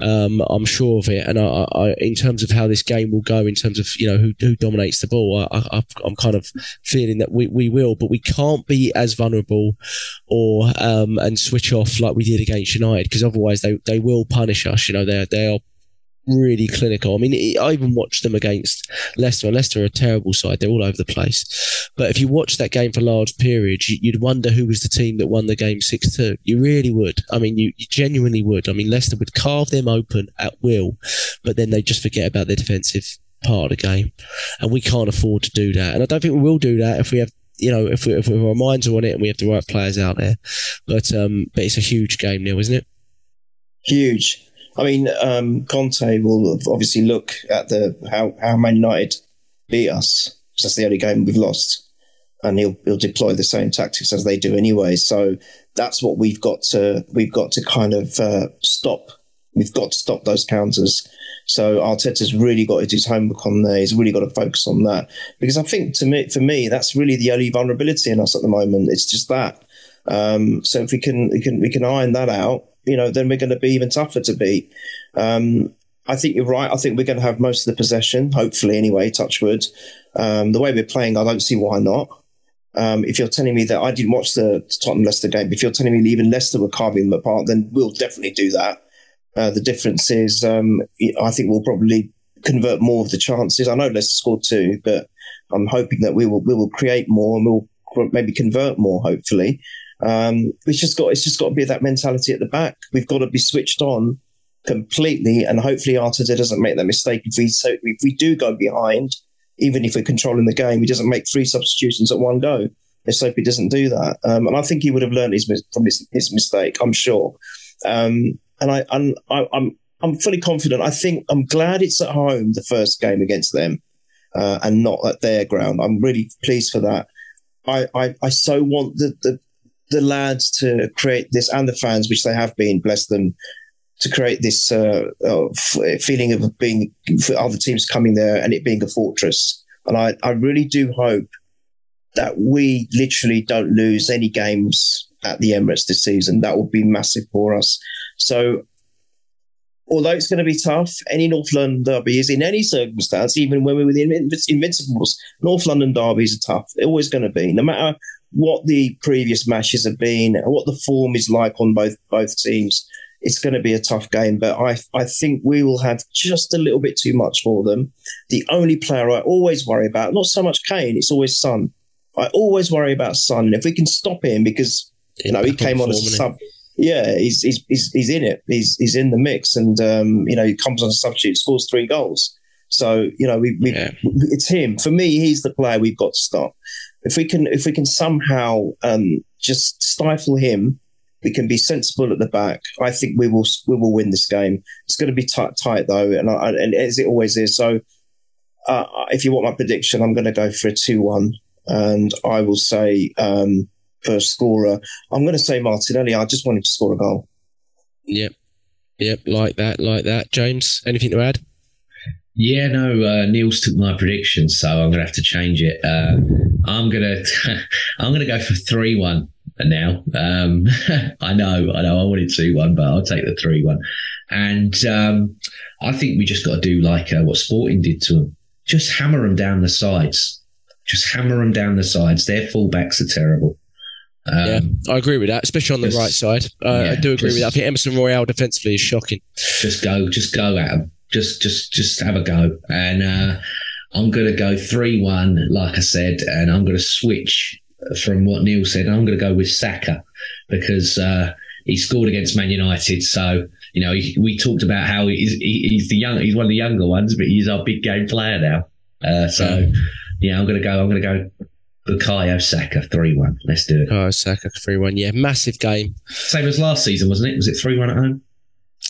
Um, I'm sure of it, and I, I, in terms of how this game will go, in terms of you know who, who dominates the ball, I, I'm kind of feeling that we, we will, but we can't be as vulnerable or um, and switch off like we did against United because otherwise they, they will punish us. You know they they are really clinical. I mean, I even watched them against Leicester. Leicester are a terrible side; they're all over the place. But if you watch that game for large periods, you'd wonder who was the team that won the game six two. You really would. I mean, you, you genuinely would. I mean, Leicester would carve them open at will, but then they just forget about their defensive part of the game, and we can't afford to do that. And I don't think we will do that if we have you know, if, we, if our minds are on it and we have the right players out there. But um, but it's a huge game now, isn't it? Huge. I mean, um, Conte will obviously look at the how how Man United beat us. That's the only game we've lost, and he'll he'll deploy the same tactics as they do anyway. So that's what we've got to we've got to kind of uh, stop. We've got to stop those counters. So Arteta's really got to do his homework on there. He's really got to focus on that because I think to me, for me, that's really the only vulnerability in us at the moment. It's just that. Um, so if we can, we can, we can iron that out, you know, then we're going to be even tougher to beat. Um, I think you're right. I think we're going to have most of the possession, hopefully, anyway. Touchwood. Um, the way we're playing, I don't see why not. Um, if you're telling me that I didn't watch the Tottenham Leicester game, if you're telling me even Leicester were carving them apart, then we'll definitely do that. Uh, the difference is, um, I think we'll probably convert more of the chances. I know Leicester scored two, but I'm hoping that we will we will create more and we'll maybe convert more. Hopefully, um, it's just got it's just got to be that mentality at the back. We've got to be switched on completely, and hopefully Arteta doesn't make that mistake. If we so if we do go behind, even if we're controlling the game, he doesn't make three substitutions at one go. Hope he doesn't do that. Um, and I think he would have learned his, from his, his mistake. I'm sure. Um, and I, I'm, I, I'm, I'm fully confident. I think I'm glad it's at home the first game against them, uh, and not at their ground. I'm really pleased for that. I, I, I so want the, the the lads to create this and the fans, which they have been, bless them, to create this uh, uh, feeling of being for other teams coming there and it being a fortress. And I, I really do hope that we literally don't lose any games at the Emirates this season. That would be massive for us. So, although it's going to be tough, any North London derby is in any circumstance, even when we're with the Invincibles, North London derbies are tough. They're always going to be, no matter what the previous matches have been and what the form is like on both both teams. It's going to be a tough game, but I I think we will have just a little bit too much for them. The only player I always worry about, not so much Kane, it's always Son. I always worry about Son. If we can stop him, because you know he came on as a sub, yeah, he's, he's he's he's in it. He's he's in the mix, and um, you know he comes on a substitute, scores three goals. So you know we, we yeah. it's him. For me, he's the player we've got to stop. If we can if we can somehow um, just stifle him, we can be sensible at the back. I think we will we will win this game. It's going to be tight, tight though, and, I, and as it always is. So uh, if you want my prediction, I'm going to go for a two-one, and I will say. Um, first scorer. I'm going to say Martinelli. I just wanted to score a goal. Yep. Yep. Like that. Like that. James, anything to add? Yeah, no. Uh, Niels took my prediction, so I'm going to have to change it. Uh, I'm gonna, *laughs* I'm gonna go for three one now. Um, *laughs* I know, I know, I wanted two one, but I'll take the three one. And um, I think we just got to do like uh, what Sporting did to them. Just hammer them down the sides. Just hammer them down the sides. Their fullbacks are terrible. Um, yeah, I agree with that, especially on the just, right side. Uh, yeah, I do agree just, with that. I think Emerson Royal defensively is shocking. Just go, just go at him. Just, just, just have a go. And uh, I'm going to go three-one, like I said, and I'm going to switch from what Neil said. I'm going to go with Saka because uh, he scored against Man United. So you know, he, we talked about how he's, he, he's the young, he's one of the younger ones, but he's our big game player now. Uh, so yeah, I'm going to go. I'm going to go Bukayo Saka 3 1. Let's do it. Oh, Saka 3 1. Yeah, massive game. Same as last season, wasn't it? Was it 3 1 at home?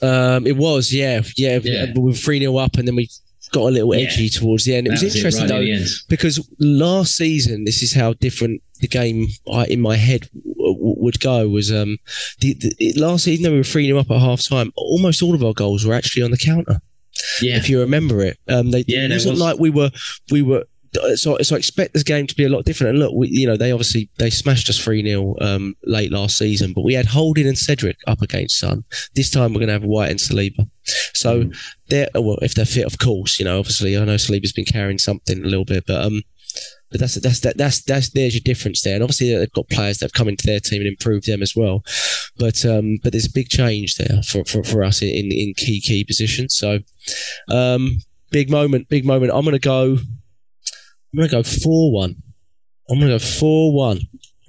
Um, it was, yeah. Yeah. yeah. We were 3 0 up and then we got a little edgy yeah. towards the end. It was, was interesting, it right though, because last season, this is how different the game in my head would go was um the, the last season we were 3 0 up at half time almost all of our goals were actually on the counter yeah if you remember it um they yeah, it wasn't was. like we were we were so so I expect this game to be a lot different. And look, we, you know, they obviously they smashed us three 0 um, late last season, but we had Holding and Cedric up against Son. This time we're going to have White and Saliba. So mm. they're well, if they're fit, of course. You know, obviously I know Saliba's been carrying something a little bit, but um, but that's that's that, that's that's there's your difference there, and obviously they've got players that have come into their team and improved them as well. But um, but there's a big change there for for, for us in in key key positions. So um, big moment, big moment. I'm gonna go. I'm gonna go four one. I'm gonna go four one.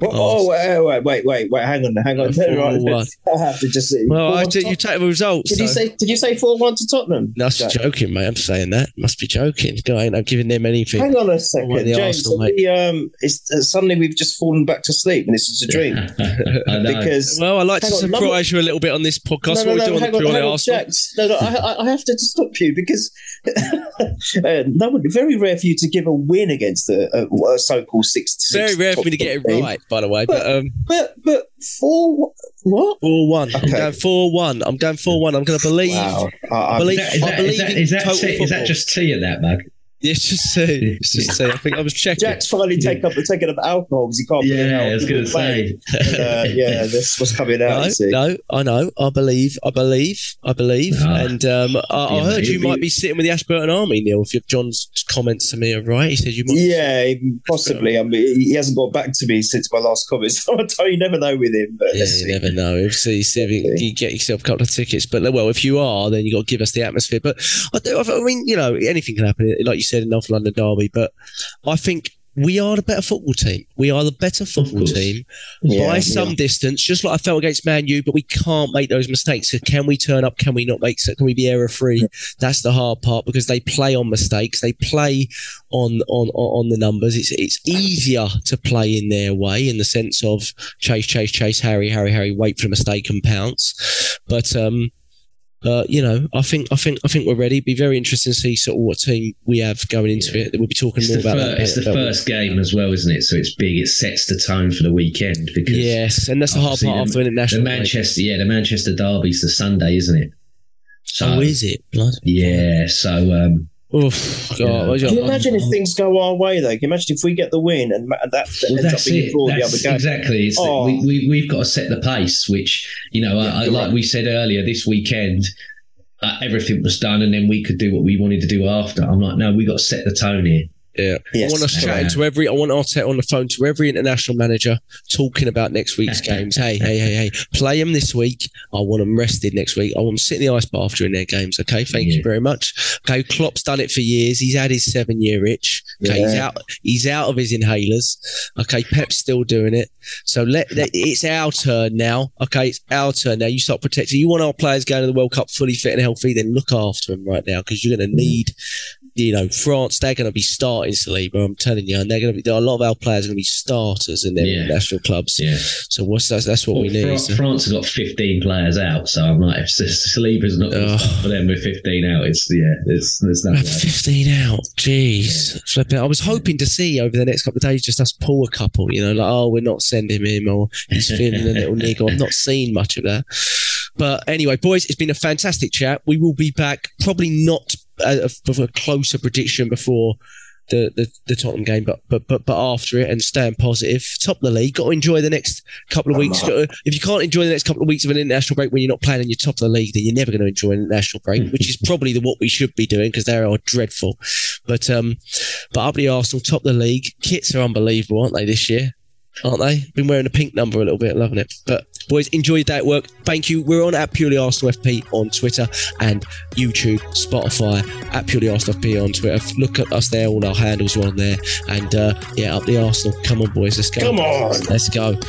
Oh, oh wait, wait, wait, wait, wait, hang on, hang on. Four *laughs* Right. *laughs* I have to just see. Well, I, did, you take the results. Did you say? Did you say four one to Tottenham? That's Jack? joking, mate. I'm saying that. Must be joking. I ain't I'm giving them anything. Hang on a second, the James. Arsenal, we, um, it's, uh, suddenly we've just fallen back to sleep, and this is a dream *laughs* I know. because. Well, I like to Hang on, surprise you a little bit on this podcast. no, no, what no, we do hang on the on, hang on, Arsenal. Jack. No, no, I, I- I have to stop you because uh, no one. Very rare for you to give a win against a, a, a so-called six. Very six rare for me to get it right, by the way. But um, But but four what? four one. I'm Okay. going four one. I'm going four one. I'm going to believe. Wow. I, I, believe- Is that, is I believe is that, in is that, total tea, is football. that just tea in that mug? *laughs* It's just say. It's just say. I think I was checking. Jack's finally take up taken up alcohol because he can't. believe Yeah, how I was going to people play. say. uh, yeah, that's what's coming out. No, you no, I know. I believe. I believe. I believe. Ah. and um, I, I heard you be- might be sitting with the Ashburton Army, Neil. If your John's comments to me are right, he said you might. Yeah, possibly. I mean, he hasn't got back to me since my last comment, *laughs* so I don't, you never know with him. But Yeah, you see. never know. If see, see if you, you get yourself a couple of tickets, but well, if you are, then you have got to give us the atmosphere. But I do. I mean, you know, anything can happen, like you said in North London Derby. But I think we are the better football team. We are the better football team Yeah, by yeah. some distance. Just like I felt against Man U, but we can't make those mistakes. So can we turn up? Can we not make? so Can we be error free? That's the hard part because they play on mistakes. They play on on on the numbers. It's it's easier to play in their way in the sense of chase, chase, chase, Harry, Harry, Harry, wait for the mistake and pounce. But um, uh, you know, I think I think I think we're ready. Be very interesting to see sort of what team we have going into it. We'll be talking It's more the, about fir- that. it's the first game as well, isn't it? So it's big. It sets the tone for the weekend because Yes, and that's the hard part the- after an the international. break. Manchester, yeah, the Manchester derby's the Sunday, isn't it? So Oh, is it? Blood. yeah, so um, Oof, God, Yeah. Can you imagine if things go our way, though? Can you imagine if we get the win and ma- that well, ends up that's being a it. draw the other game? exactly. It's that Oh. we, we we've got to set the pace. Which you know, I, I, like right. we said earlier, this weekend. Uh, everything was done, and then we could do what we wanted to do after. I'm like, no, we got to set the tone here. Yeah. Yes. I want us Yeah. chatting to every. I want Arteta on the phone to every international manager talking about next week's games. Hey, hey, hey, hey! Play them this week. I want them rested next week. I want them sitting in the ice bath during their games. Okay, thank you very much. Okay, Klopp's done it for years. He's had his seven year itch. Okay, he's out. He's out of his inhalers. Okay, Pep's still doing it. So let, let it's our turn now. Okay, it's our turn now. You start protecting. You want our players going to the World Cup fully fit and healthy. Then look after them right now because you're going to need you know, France, they're going to be starting Saliba. I'm telling you, and they're going to be. There are a lot of our players are going to be starters in their Yeah. national clubs. Yeah, So what's that? That's what well, we need. Fra- So- France has got 15 players out, so I'm like, if Saliba's not going to start for them with 15 out, it's yeah, it's there's no way. 15 out. Jeez. Flipping. I was hoping to see over the next couple of days just us pull a couple, you know, like, oh, we're not sending him or he's feeling a little *laughs* niggle. I've not seen much of that. But anyway, boys, it's been a fantastic chat. We will be back, probably not with a closer prediction before. The, the, the Tottenham game, but, but but but after it and staying positive, top of the league. Got to enjoy the next couple of weeks. To- if you can't enjoy the next couple of weeks of an international break when you're not playing and you're top of the league, then you're never going to enjoy an international break, *laughs* which is probably the, what we should be doing because they are dreadful. But um, but up the Arsenal, top of the league. Kits are unbelievable, aren't they this year? Aren't they? Been wearing a pink number a little bit, loving it. But boys, enjoy your day at work. Thank you. We're on at Purely Arsenal FP on Twitter and YouTube, Spotify, at Purely Arsenal FP on Twitter. Look at us there. All our handles are on there. And uh, yeah, up the Arsenal. Come on, boys. Let's go. Come on. Let's go.